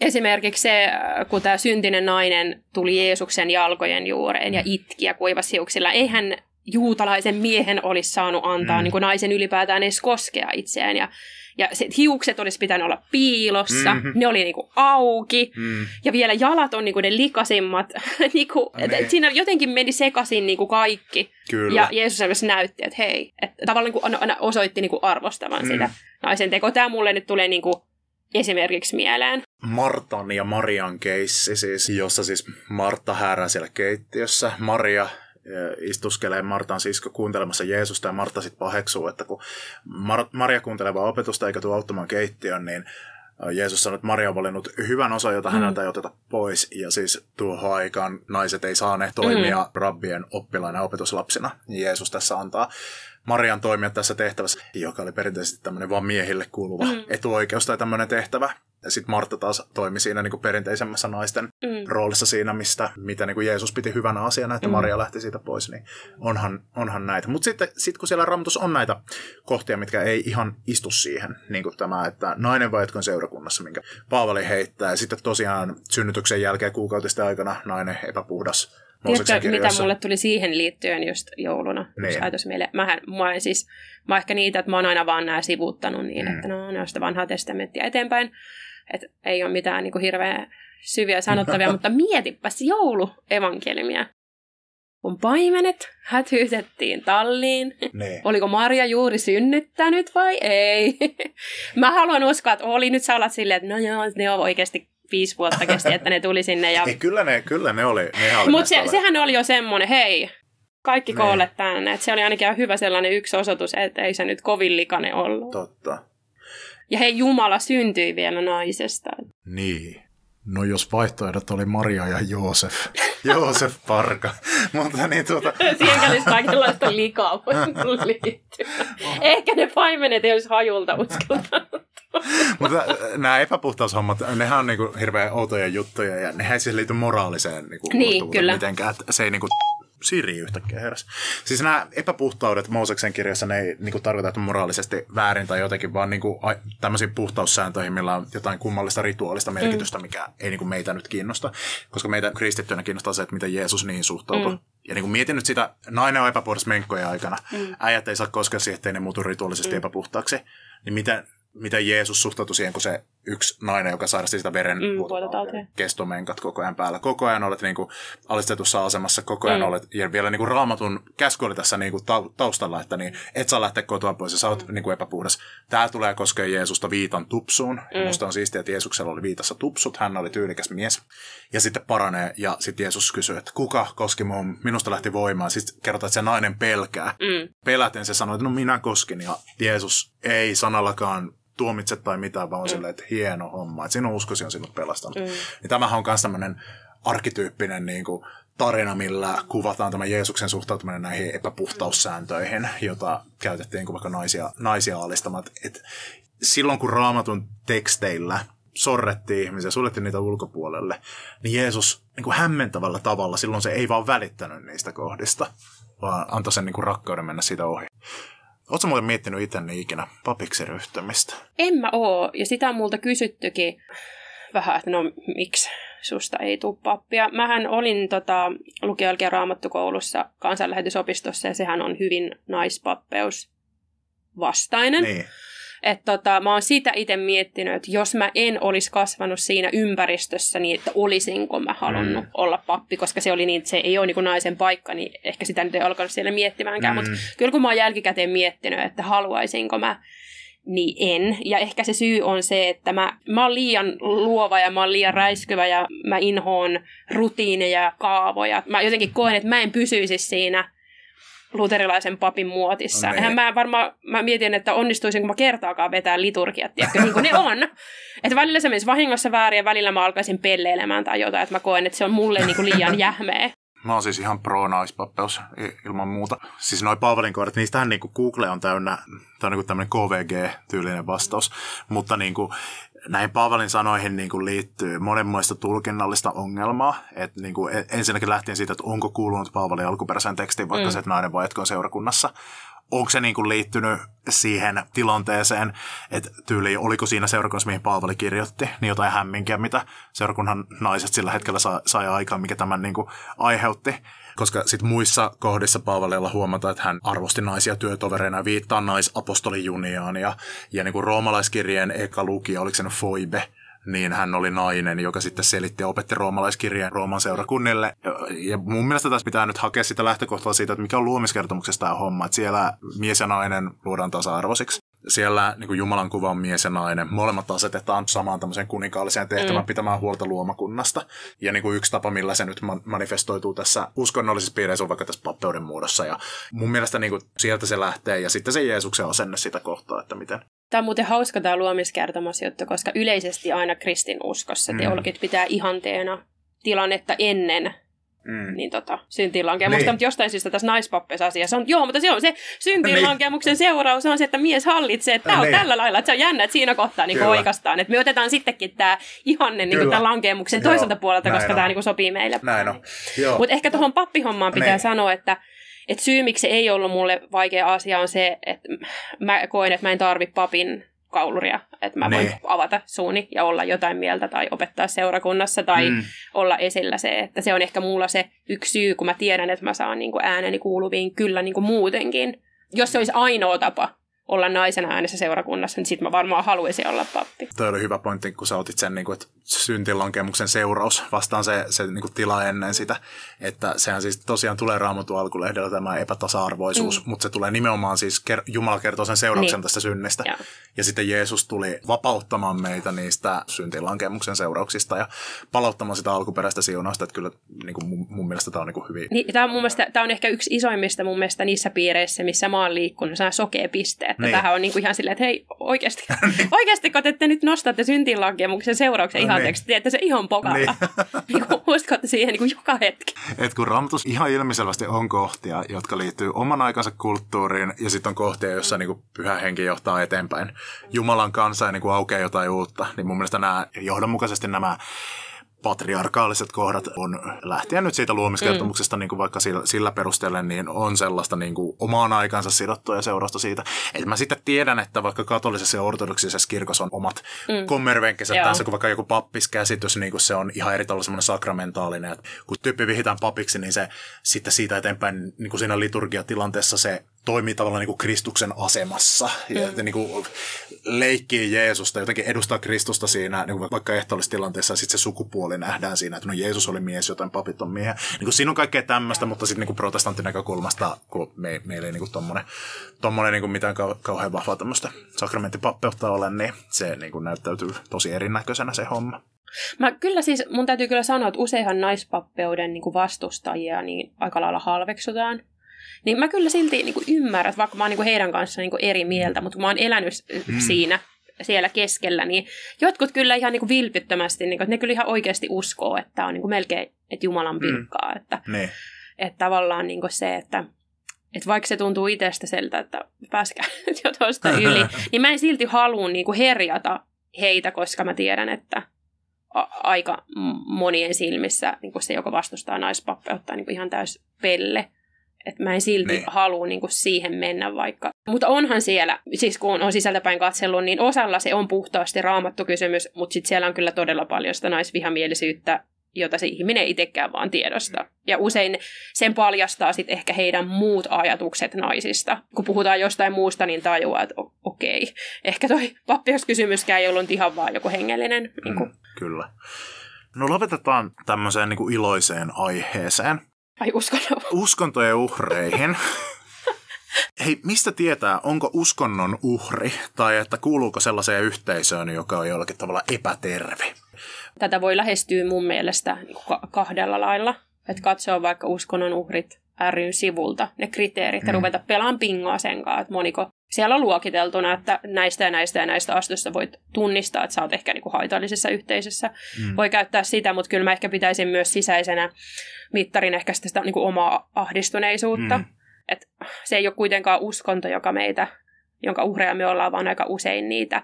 esimerkiksi se, kun tämä syntinen nainen tuli Jeesuksen jalkojen juureen ja itki ja kuivasi hiuksilla. Eihän juutalaisen miehen olisi saanut antaa Mm. mm. niin kuin naisen ylipäätään edes koskea itseään. Ja, ja se, hiukset olisi pitänyt olla piilossa, Mhm. mm-hmm. ne oli niin kuin auki. Mm. Ja vielä jalat on niinku ne likasimmat. niinku, et, Niin. et siinä jotenkin meni sekaisin niinku kaikki. Kyllä. Ja Jeesus myös näytti, että hei. Et tavallaan aina- aina osoitti niinku arvostavan Mm. mm. sitä naisen tekoa. Tämä mulle nyt tulee niinku esimerkiksi mieleen? Martan ja Marian keissi siis, jossa siis Martta häärää siellä keittiössä. Maria istuskelee Martan sisko kuuntelemassa Jeesusta ja Martta sitten paheksuu, että kun Mar- Maria kuuntelee vaan opetusta eikä tule auttamaan keittiön, niin Jeesus sanoi, että Maria on valinnut hyvän osan, jota häneltä ei oteta pois. Ja siis tuohon aikaan naiset ei saaneet toimia mm. rabbien oppilaina opetuslapsina. Jeesus tässä antaa Marian toimia tässä tehtävässä, joka oli perinteisesti tämmöinen vain miehille kuuluva mm. etuoikeus tai tämmöinen tehtävä. Ja sitten Martta taas toimi siinä niin kuin perinteisemmässä naisten mm. roolissa siinä, mistä, mitä niin kuin Jeesus piti hyvänä asiana, että mm. Maria lähti siitä pois, niin onhan, onhan näitä. Mutta sitten sit kun siellä raamatussa on näitä kohtia, mitkä ei ihan istu siihen, niin kuin tämä, että nainen vaitkon seurakunnassa, minkä Paavali heittää, ja sitten tosiaan synnytyksen jälkeen kuukautisten aikana nainen epäpuhdas Tiedätkö, mitä mulle tuli siihen liittyen just jouluna? Niin. Ajatus meille. Mähän, mä en siis, mä ehkä niitä, että mä oon aina vaan nämä sivuuttanut niin, mm. että no, ne on sitä vanhaa testamenttia eteenpäin. Että ei ole mitään niin kuin hirveän syviä sanottavia, mutta mietipäs jouluevankeliumia. Kun paimenet hätyytettiin talliin. Ne. Oliko Maria juuri synnyttänyt vai ei? Mä haluan uskoa, että oli nyt sä alat silleen, että no joo, ne on oikeasti viisi vuotta kesti, että ne tuli sinne. Ja... Ei, kyllä, ne, kyllä ne oli. oli Mutta se, sehän oli jo semmoinen, hei, kaikki niin. koolle tänne. Et se oli ainakin hyvä sellainen yksi osoitus, että ei se nyt kovin likane ollut. Totta. Ja hei, Jumala syntyi vielä naisesta. Niin. No jos vaihtoehdot oli Maria ja Joosef. Joosef Parka. Mutta niin tuota... Siihen kävisi kaikenlaista likaa Ehkä ne paimenet ei olisi hajulta uskaltanut. Mutta nämä epäpuhtaushommat, nehän on niinku hirveän outoja juttuja ja nehän ei siis liity moraaliseen niinku niin, kyllä. mitenkään. Se ei niinku Siri yhtäkkiä heräsi. Siis nämä epäpuhtaudet Mooseksen kirjassa, ne ei niin kuin, tarkoita, että moraalisesti väärin tai jotenkin, vaan niin kuin, tämmöisiin puhtaussääntöihin, millä on jotain kummallista rituaalista merkitystä, mm. mikä ei niin kuin, meitä nyt kiinnosta. Koska meitä kristittyönä kiinnostaa se, että miten Jeesus niihin suhtautuu. Mm. Ja niin kuin mietin nyt sitä, nainen on epäpuhdas menkkojen aikana, mm. äijät ei saa koskea siihen, ettei ne muutu rituaalisesti mm. epäpuhtaaksi. Niin miten, miten Jeesus suhtautui siihen, kun se yksi nainen, joka sairasti sitä veren mm, kestomenkat koko ajan päällä. Koko ajan olet niin kuin, alistetussa asemassa, koko ajan mm. olet, ja vielä niin kuin, raamatun käsky oli tässä niin kuin, taustalla, että niin, et saa lähteä kotoa pois, ja sä oot mm. niin kuin, epäpuhdas. Tämä tulee koskea Jeesusta viitan tupsuun. Mm. Musta on siistiä, että Jeesuksella oli viitassa tupsut, hän oli tyylikäs mies. Ja sitten paranee, ja sitten Jeesus kysyy, että kuka koski mun, minusta lähti voimaan. Sitten kerrotaan, että se nainen pelkää. Mm. Peläten se sanoi, että no minä koskin, ja Jeesus ei sanallakaan tuomitse tai mitään, vaan on mm. silleen, että hieno homma, että sinun uskosi on sinut pelastanut. Mm. Niin tämähän on myös tämmöinen arkkityyppinen niin kuin, tarina, millä kuvataan tämä Jeesuksen suhtautuminen näihin epäpuhtaussääntöihin, jota käytettiin kuin vaikka naisia, naisia alistamat. Et silloin kun raamatun teksteillä sorrettiin ihmisiä, suljettiin niitä ulkopuolelle, niin Jeesus niin kuin hämmentävällä tavalla, silloin se ei vaan välittänyt niistä kohdista, vaan antoi sen niin kuin rakkauden mennä siitä ohi. Oletko muuten miettinyt itse ikinä papiksi ryhtymistä? En mä oo, ja sitä on multa kysyttykin vähän, että no miksi susta ei tule pappia. Mähän olin tota, lukio- raamattukoulussa kansanlähetysopistossa, ja sehän on hyvin naispappeus vastainen. Niin. Että tota, mä oon sitä itse miettinyt, että jos mä en olisi kasvanut siinä ympäristössä, niin että olisinko mä halunnut mm. olla pappi, koska se oli niin, että se ei ole niin naisen paikka, niin ehkä sitä nyt ei alkanut siellä miettimäänkään. Mm. Mutta kyllä kun mä oon jälkikäteen miettinyt, että haluaisinko mä, niin en. Ja ehkä se syy on se, että mä, mä oon liian luova ja mä oon liian räiskyvä ja mä inhoon rutiineja ja kaavoja. Mä jotenkin koen, että mä en pysyisi siinä luterilaisen papin muotissa. No, Eihän mä varmaan, mä mietin, että onnistuisinko mä kertaakaan vetää liturgiat, tiedätkö, niin kuin ne on. Että välillä se menisi vahingossa väärin ja välillä mä alkaisin pelleilemään tai jotain, että mä koen, että se on mulle niin kuin liian jähmeä. Mä oon siis ihan pro-naispappeus ilman muuta. Siis noi Paavalin kohdat, niistähän niinku Google on täynnä, tämä on niinku tämmöinen KVG-tyylinen vastaus, mutta niinku, näihin Paavalin sanoihin niin kuin liittyy monenmoista tulkinnallista ongelmaa. Et niin kuin ensinnäkin lähtien siitä, että onko kuulunut Paavalin alkuperäiseen tekstiin, vaikka mm. se, että nainen voi jatkoon seurakunnassa. Onko se niin kuin liittynyt siihen tilanteeseen, että tyyli, oliko siinä seurakunnassa, mihin Paavali kirjoitti, niin jotain hämminkiä, mitä seurakunnan naiset sillä hetkellä sai, sai aikaan, mikä tämän niin kuin aiheutti koska sitten muissa kohdissa Paavalilla huomataan, että hän arvosti naisia työtovereina viittaa naisapostoli Juniaan ja, ja niin kuin roomalaiskirjeen eka lukija, oliko se Foibe, niin hän oli nainen, joka sitten selitti ja opetti roomalaiskirjeen Rooman seurakunnille. Ja mun mielestä tässä pitää nyt hakea sitä lähtökohtaa siitä, että mikä on luomiskertomuksessa tämä homma, että siellä mies ja nainen luodaan tasa-arvoisiksi. Siellä niin kuin Jumalan kuva on mies ja nainen. Molemmat asetetaan samaan tämmöiseen kuninkaalliseen tehtävään mm. pitämään huolta luomakunnasta. Ja niin kuin yksi tapa, millä se nyt manifestoituu tässä uskonnollisessa piireissä on vaikka tässä pappeuden muodossa. Ja mun mielestä niin kuin sieltä se lähtee ja sitten se Jeesuksen asenne sitä kohtaa, että miten Tämä on muuten hauska tämä luomiskertomusjuttu, koska yleisesti aina kristinuskossa mm. teologit pitää ihanteena tilannetta ennen Mm. Niin tota, syntiinlankemusta, niin. mutta jostain syystä tässä naispappeessa asiassa on, joo, mutta se on se syntiinlankemuksen niin. seuraus on se, että mies hallitsee, että tämä on niin. tällä lailla, että se on jännä, että siinä kohtaa niin oikeastaan, että me otetaan sittenkin tämä ihanne niin tämän lankemuksen joo. toiselta puolelta, Näin koska on. tämä niin sopii meille. Näin on. Mutta ehkä tuohon pappihommaan pitää niin. sanoa, että et syy, miksi se ei ollut mulle vaikea asia, on se, että mä koen, että mä en tarvi papin kauluria, että mä voin ne. avata suuni ja olla jotain mieltä tai opettaa seurakunnassa tai mm. olla esillä se, että se on ehkä mulla se yksi syy, kun mä tiedän, että mä saan niin kuin ääneni kuuluviin kyllä niin kuin muutenkin. Jos se olisi ainoa tapa olla naisena äänessä seurakunnassa, niin sitten mä varmaan haluaisin olla pappi. Toi oli hyvä pointti, kun sä otit sen, niin kuin, että syntilankemuksen seuraus vastaan se, se niin kuin tila ennen sitä. Että sehän siis tosiaan tulee raamatun alkulehdellä tämä epätasa-arvoisuus, mm. mutta se tulee nimenomaan siis, Jumala kertoo sen seurauksen niin. tästä synnistä. Ja. ja sitten Jeesus tuli vapauttamaan meitä niistä syntilankemuksen seurauksista ja palauttamaan sitä alkuperäistä siunausta, että kyllä niin kuin mun, mun mielestä tämä on niin kuin hyvin... Niin, tämä on mun mielestä, tämä on ehkä yksi isoimmista mun mielestä niissä piireissä, missä mä oon liikkunut, nämä sokea pisteet että niin. tähän on niin kuin ihan silleen, että hei, oikeasti, niin. oikeasti kun te nyt nostatte syntinlankemuksen seurauksen ihan niin. teette se ihan pokalla. Niin. niin kuin, uskotte siihen niin kuin joka hetki. Et kun Raamatus ihan ilmiselvästi on kohtia, jotka liittyy oman aikansa kulttuuriin, ja sitten on kohtia, joissa niin kuin pyhä henki johtaa eteenpäin. Jumalan kanssa ja niin kuin aukeaa jotain uutta, niin mun mielestä nämä johdonmukaisesti nämä patriarkaaliset kohdat on lähtien nyt siitä luomiskertomuksesta mm. niin kuin vaikka sillä, sillä perusteella, niin on sellaista niin kuin omaan aikansa sidottua ja seurausta siitä. Et mä sitten tiedän, että vaikka katolisessa ja ortodoksisessa kirkossa on omat mm. kommervenkkinsä tässä, kun vaikka joku pappiskäsitys, niin kuin se on ihan eri tavalla semmoinen sakramentaalinen, että kun tyyppi vihitään papiksi, niin se sitten siitä eteenpäin niin kuin siinä liturgiatilanteessa se toimii tavallaan niin kuin Kristuksen asemassa ja mm. niin kuin leikkii Jeesusta, jotenkin edustaa Kristusta siinä, niin kuin vaikka ehtoollistilanteessa, ja sitten se sukupuoli nähdään siinä, että no Jeesus oli mies, joten papit on miehiä. Niin kuin siinä on kaikkea tämmöistä, mutta sitten niin protestantin näkökulmasta, kun me, meillä ei niin kuin tommonen, tommonen niin kuin mitään kau- kauhean vahvaa tämmöistä sakramenttipappeutta ole, niin se niin kuin näyttäytyy tosi erinäköisenä se homma. Mä kyllä siis, mun täytyy kyllä sanoa, että useinhan naispappeuden niin kuin vastustajia niin aika lailla halveksutaan. Niin mä kyllä silti niin kuin ymmärrän, vaikka mä oon niin kuin heidän kanssaan niin kuin eri mieltä, mutta kun mä oon elänyt mm. siinä siellä keskellä, niin jotkut kyllä ihan niin kuin vilpittömästi, niin kuin, että ne kyllä ihan oikeasti uskoo, että on niin kuin melkein että Jumalan pilkkaa. Mm. Että, ne. että tavallaan niin kuin se, että että vaikka se tuntuu itsestä siltä, että pääskää jo tuosta yli, niin mä en silti halua niin kuin herjata heitä, koska mä tiedän, että aika monien silmissä niin kuin se, joka vastustaa naispappeutta, niin kuin ihan täys pelle. Että mä en silti niin. halua niin kuin siihen mennä vaikka. Mutta onhan siellä, siis kun on sisältäpäin katsellut, niin osalla se on puhtaasti raamattu kysymys, mutta sitten siellä on kyllä todella paljon sitä naisvihamielisyyttä, jota se ihminen itsekään vaan tiedosta. Ja usein sen paljastaa sitten ehkä heidän muut ajatukset naisista. Kun puhutaan jostain muusta, niin tajuaa, että okei, ehkä toi pappioskysymyskään ei ollut ihan vaan joku hengellinen. Niin kuin. Mm, kyllä. No lopetetaan tämmöiseen niin kuin iloiseen aiheeseen. Ai uskonnon. Uskontojen uhreihin. Hei, mistä tietää, onko uskonnon uhri tai että kuuluuko sellaiseen yhteisöön, joka on jollakin tavalla epäterve? Tätä voi lähestyä mun mielestä kahdella lailla. Että katsoo vaikka uskonnon uhrit ryn sivulta ne kriteerit ja mm. ruveta pelaan pingoa sen kanssa, että moniko siellä on luokiteltuna, että näistä ja näistä ja näistä astoista voit tunnistaa, että sä oot ehkä niinku haitallisessa yhteisössä. Mm. Voi käyttää sitä, mutta kyllä mä ehkä pitäisin myös sisäisenä mittarin ehkä sitä niinku omaa ahdistuneisuutta. Mm. Et se ei ole kuitenkaan uskonto, joka meitä, jonka uhreja me ollaan, vaan aika usein niitä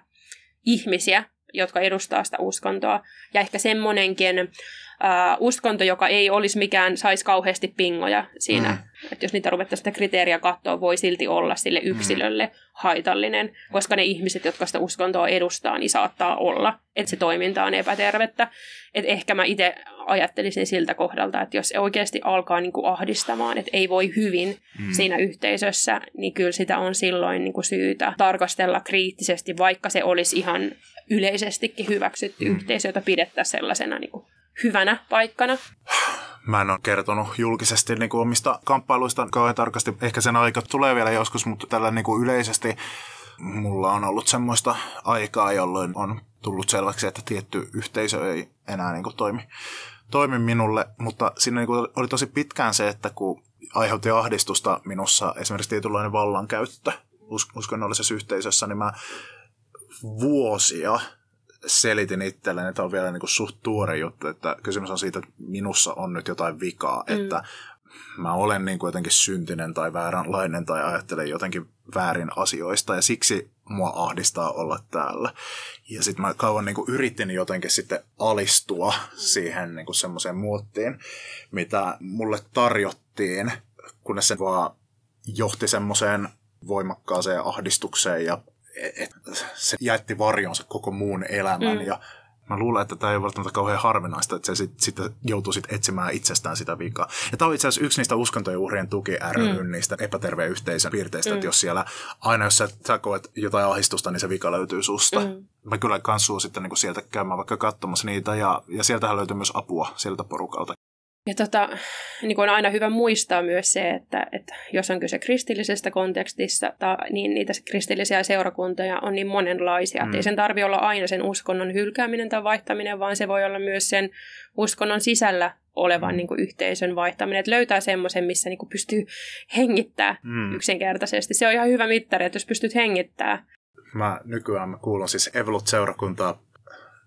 ihmisiä, jotka edustaa sitä uskontoa. Ja ehkä semmonenkin uskonto, joka ei olisi mikään, saisi kauheasti pingoja siinä. Mm. Että jos niitä ruvettaisiin sitä kriteeriä katsoa, voi silti olla sille mm. yksilölle mm. haitallinen, koska ne ihmiset, jotka sitä uskontoa edustaa, niin saattaa olla, että se toiminta on epätervettä. Että ehkä mä itse ajattelisin siltä kohdalta, että jos se oikeasti alkaa niin kuin ahdistamaan, että ei voi hyvin mm. siinä yhteisössä, niin kyllä sitä on silloin niin kuin syytä tarkastella kriittisesti, vaikka se olisi ihan yleisestikin hyväksytty mm. yhteisö, jota pidettäisiin sellaisena niin kuin hyvänä paikkana. Mä en ole kertonut julkisesti niin kuin omista kamppailuista kauhean tarkasti. Ehkä sen aika tulee vielä joskus, mutta tällä niin kuin yleisesti mulla on ollut semmoista aikaa, jolloin on tullut selväksi, että tietty yhteisö ei enää niin kuin toimi, toimi minulle, mutta siinä niin kuin oli tosi pitkään se, että kun aiheutti ahdistusta minussa esimerkiksi tietynlainen vallankäyttö uskonnollisessa yhteisössä, niin mä vuosia selitin itselleen, että on vielä niin kuin suht tuore juttu, että kysymys on siitä, että minussa on nyt jotain vikaa, mm. että mä olen niin kuin jotenkin syntinen tai vääränlainen tai ajattelen jotenkin väärin asioista ja siksi mua ahdistaa olla täällä. Ja sitten mä kauan niin kuin yritin jotenkin sitten alistua siihen niin kuin semmoiseen muottiin, mitä mulle tarjottiin, kunnes se vaan johti semmoiseen voimakkaaseen ahdistukseen ja et, se jätti varjonsa koko muun elämän mm. ja Mä luulen, että tämä ei ole välttämättä kauhean harvinaista, että se sitten sit joutuu sit etsimään itsestään sitä vikaa. Ja tämä on itse asiassa yksi niistä uskontojen uhrien tuki ry, mm. niistä epäterveen yhteisön piirteistä, mm. että jos siellä, aina jos sä, sä koet jotain ahdistusta, niin se vika löytyy susta. Mm. Mä kyllä kans suosittelen niin sieltä käymään vaikka katsomassa niitä, ja, ja sieltähän löytyy myös apua sieltä porukalta. Ja tota, niin on aina hyvä muistaa myös se, että, että jos on kyse kristillisestä kontekstissa, ta, niin niitä kristillisiä seurakuntia on niin monenlaisia. Mm. ei sen tarvi olla aina sen uskonnon hylkääminen tai vaihtaminen, vaan se voi olla myös sen uskonnon sisällä olevan mm. niin kuin, yhteisön vaihtaminen. Että löytää semmoisen, missä niin kuin, pystyy hengittämään mm. yksinkertaisesti. Se on ihan hyvä mittari, että jos pystyt hengittämään. Mä nykyään mä kuulun siis Evolut-seurakuntaa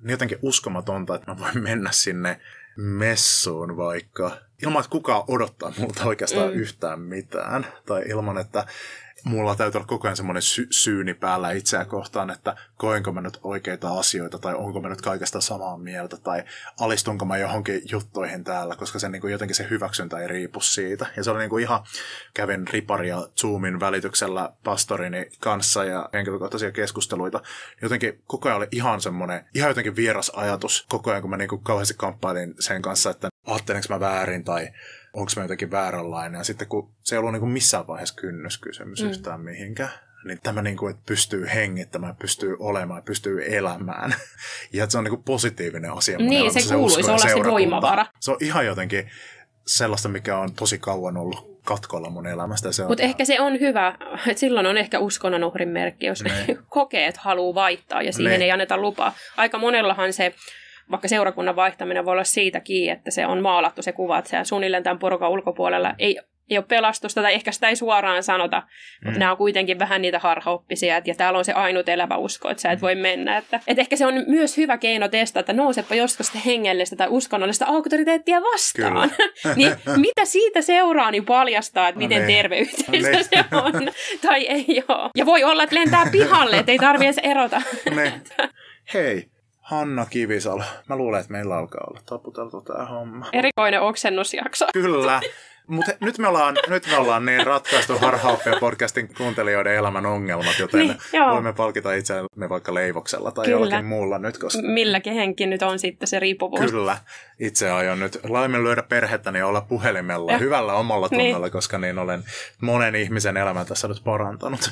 niin jotenkin uskomatonta, että mä voin mennä sinne messuun vaikka, ilman että kukaan odottaa multa oikeastaan mm. yhtään mitään, tai ilman että mulla täytyy olla koko ajan semmoinen sy- syyni päällä itseä kohtaan, että koenko mä nyt oikeita asioita, tai onko mä nyt kaikesta samaa mieltä, tai alistunko mä johonkin juttoihin täällä, koska se niin kuin jotenkin se hyväksyntä ei riipu siitä. Ja se oli niin kuin ihan, kävin riparia Zoomin välityksellä pastorini kanssa ja henkilökohtaisia keskusteluita. Jotenkin koko ajan oli ihan semmoinen, ihan jotenkin vieras ajatus koko ajan, kun mä niin kuin kauheasti kamppailin sen kanssa, että ajattelenko mä väärin tai onko mä jotenkin vääränlainen. Ja sitten kun se ei ollut niin kuin missään vaiheessa kynnyskysymys mm. yhtään mihinkään, niin tämä niin kuin, että pystyy hengittämään, pystyy olemaan, pystyy elämään. Ja että se on niin kuin positiivinen asia. Niin, se, se kuuluisi olla se voimavara. Se on ihan jotenkin sellaista, mikä on tosi kauan ollut katkolla mun elämästä. Mutta ehkä se on hyvä, että silloin on ehkä uskonnon uhrin merkki, jos ne. kokee, että haluaa vaihtaa ja siihen ne. ei anneta lupaa. Aika monellahan se vaikka seurakunnan vaihtaminen voi olla siitä kiinni, että se on maalattu se kuva, että se suunnilleen tämän porukan ulkopuolella ei ei ole pelastusta, tai ehkä sitä ei suoraan sanota, mutta mm. nämä on kuitenkin vähän niitä harhaoppisia, ja täällä on se ainut elävä usko, että sä et voi mennä. Että, että ehkä se on myös hyvä keino testata, että nousepa joskus sitä hengellistä tai uskonnollista auktoriteettia vastaan. niin mitä siitä seuraa, niin paljastaa, että miten no niin. terve yhteisö no se on, tai ei ole. Ja voi olla, että lentää pihalle, että ei tarvitse edes erota. Hei, Hanna Kivisalo. Mä luulen, että meillä alkaa olla taputeltu tämä homma. Erikoinen oksennusjakso. Kyllä. Mutta nyt me ollaan, nyt me ollaan niin ratkaistu harhaoppia podcastin kuuntelijoiden elämän ongelmat, joten niin, voimme palkita itseämme vaikka leivoksella tai Kyllä. jollakin muulla nyt. Koska... Millä kehenkin nyt on sitten se riippuvuus. Kyllä. Itse aion nyt laiminlyödä perhettäni ja olla puhelimella ja. hyvällä omalla tunnalla, niin. koska niin olen monen ihmisen elämän tässä nyt parantanut.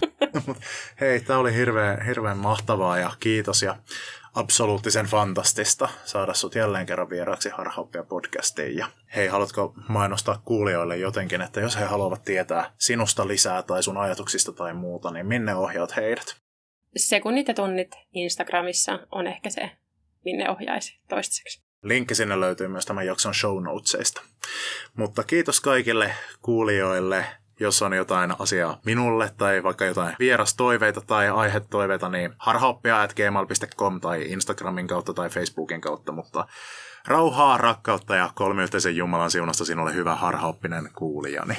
Hei, tämä oli hirveän, hirveän mahtavaa ja kiitos. Ja absoluuttisen fantastista saada sut jälleen kerran vieraaksi Harhaoppia podcastiin. Ja hei, haluatko mainostaa kuulijoille jotenkin, että jos he haluavat tietää sinusta lisää tai sun ajatuksista tai muuta, niin minne ohjaat heidät? Sekunnit ja tunnit Instagramissa on ehkä se, minne ohjaisi toistaiseksi. Linkki sinne löytyy myös tämän jakson show notesista. Mutta kiitos kaikille kuulijoille jos on jotain asiaa minulle tai vaikka jotain vierastoiveita tai aihetoiveita, niin harhaoppia.gmail.com tai Instagramin kautta tai Facebookin kautta, mutta rauhaa, rakkautta ja kolmiyhteisen Jumalan siunasta sinulle hyvä harhaoppinen kuulijani.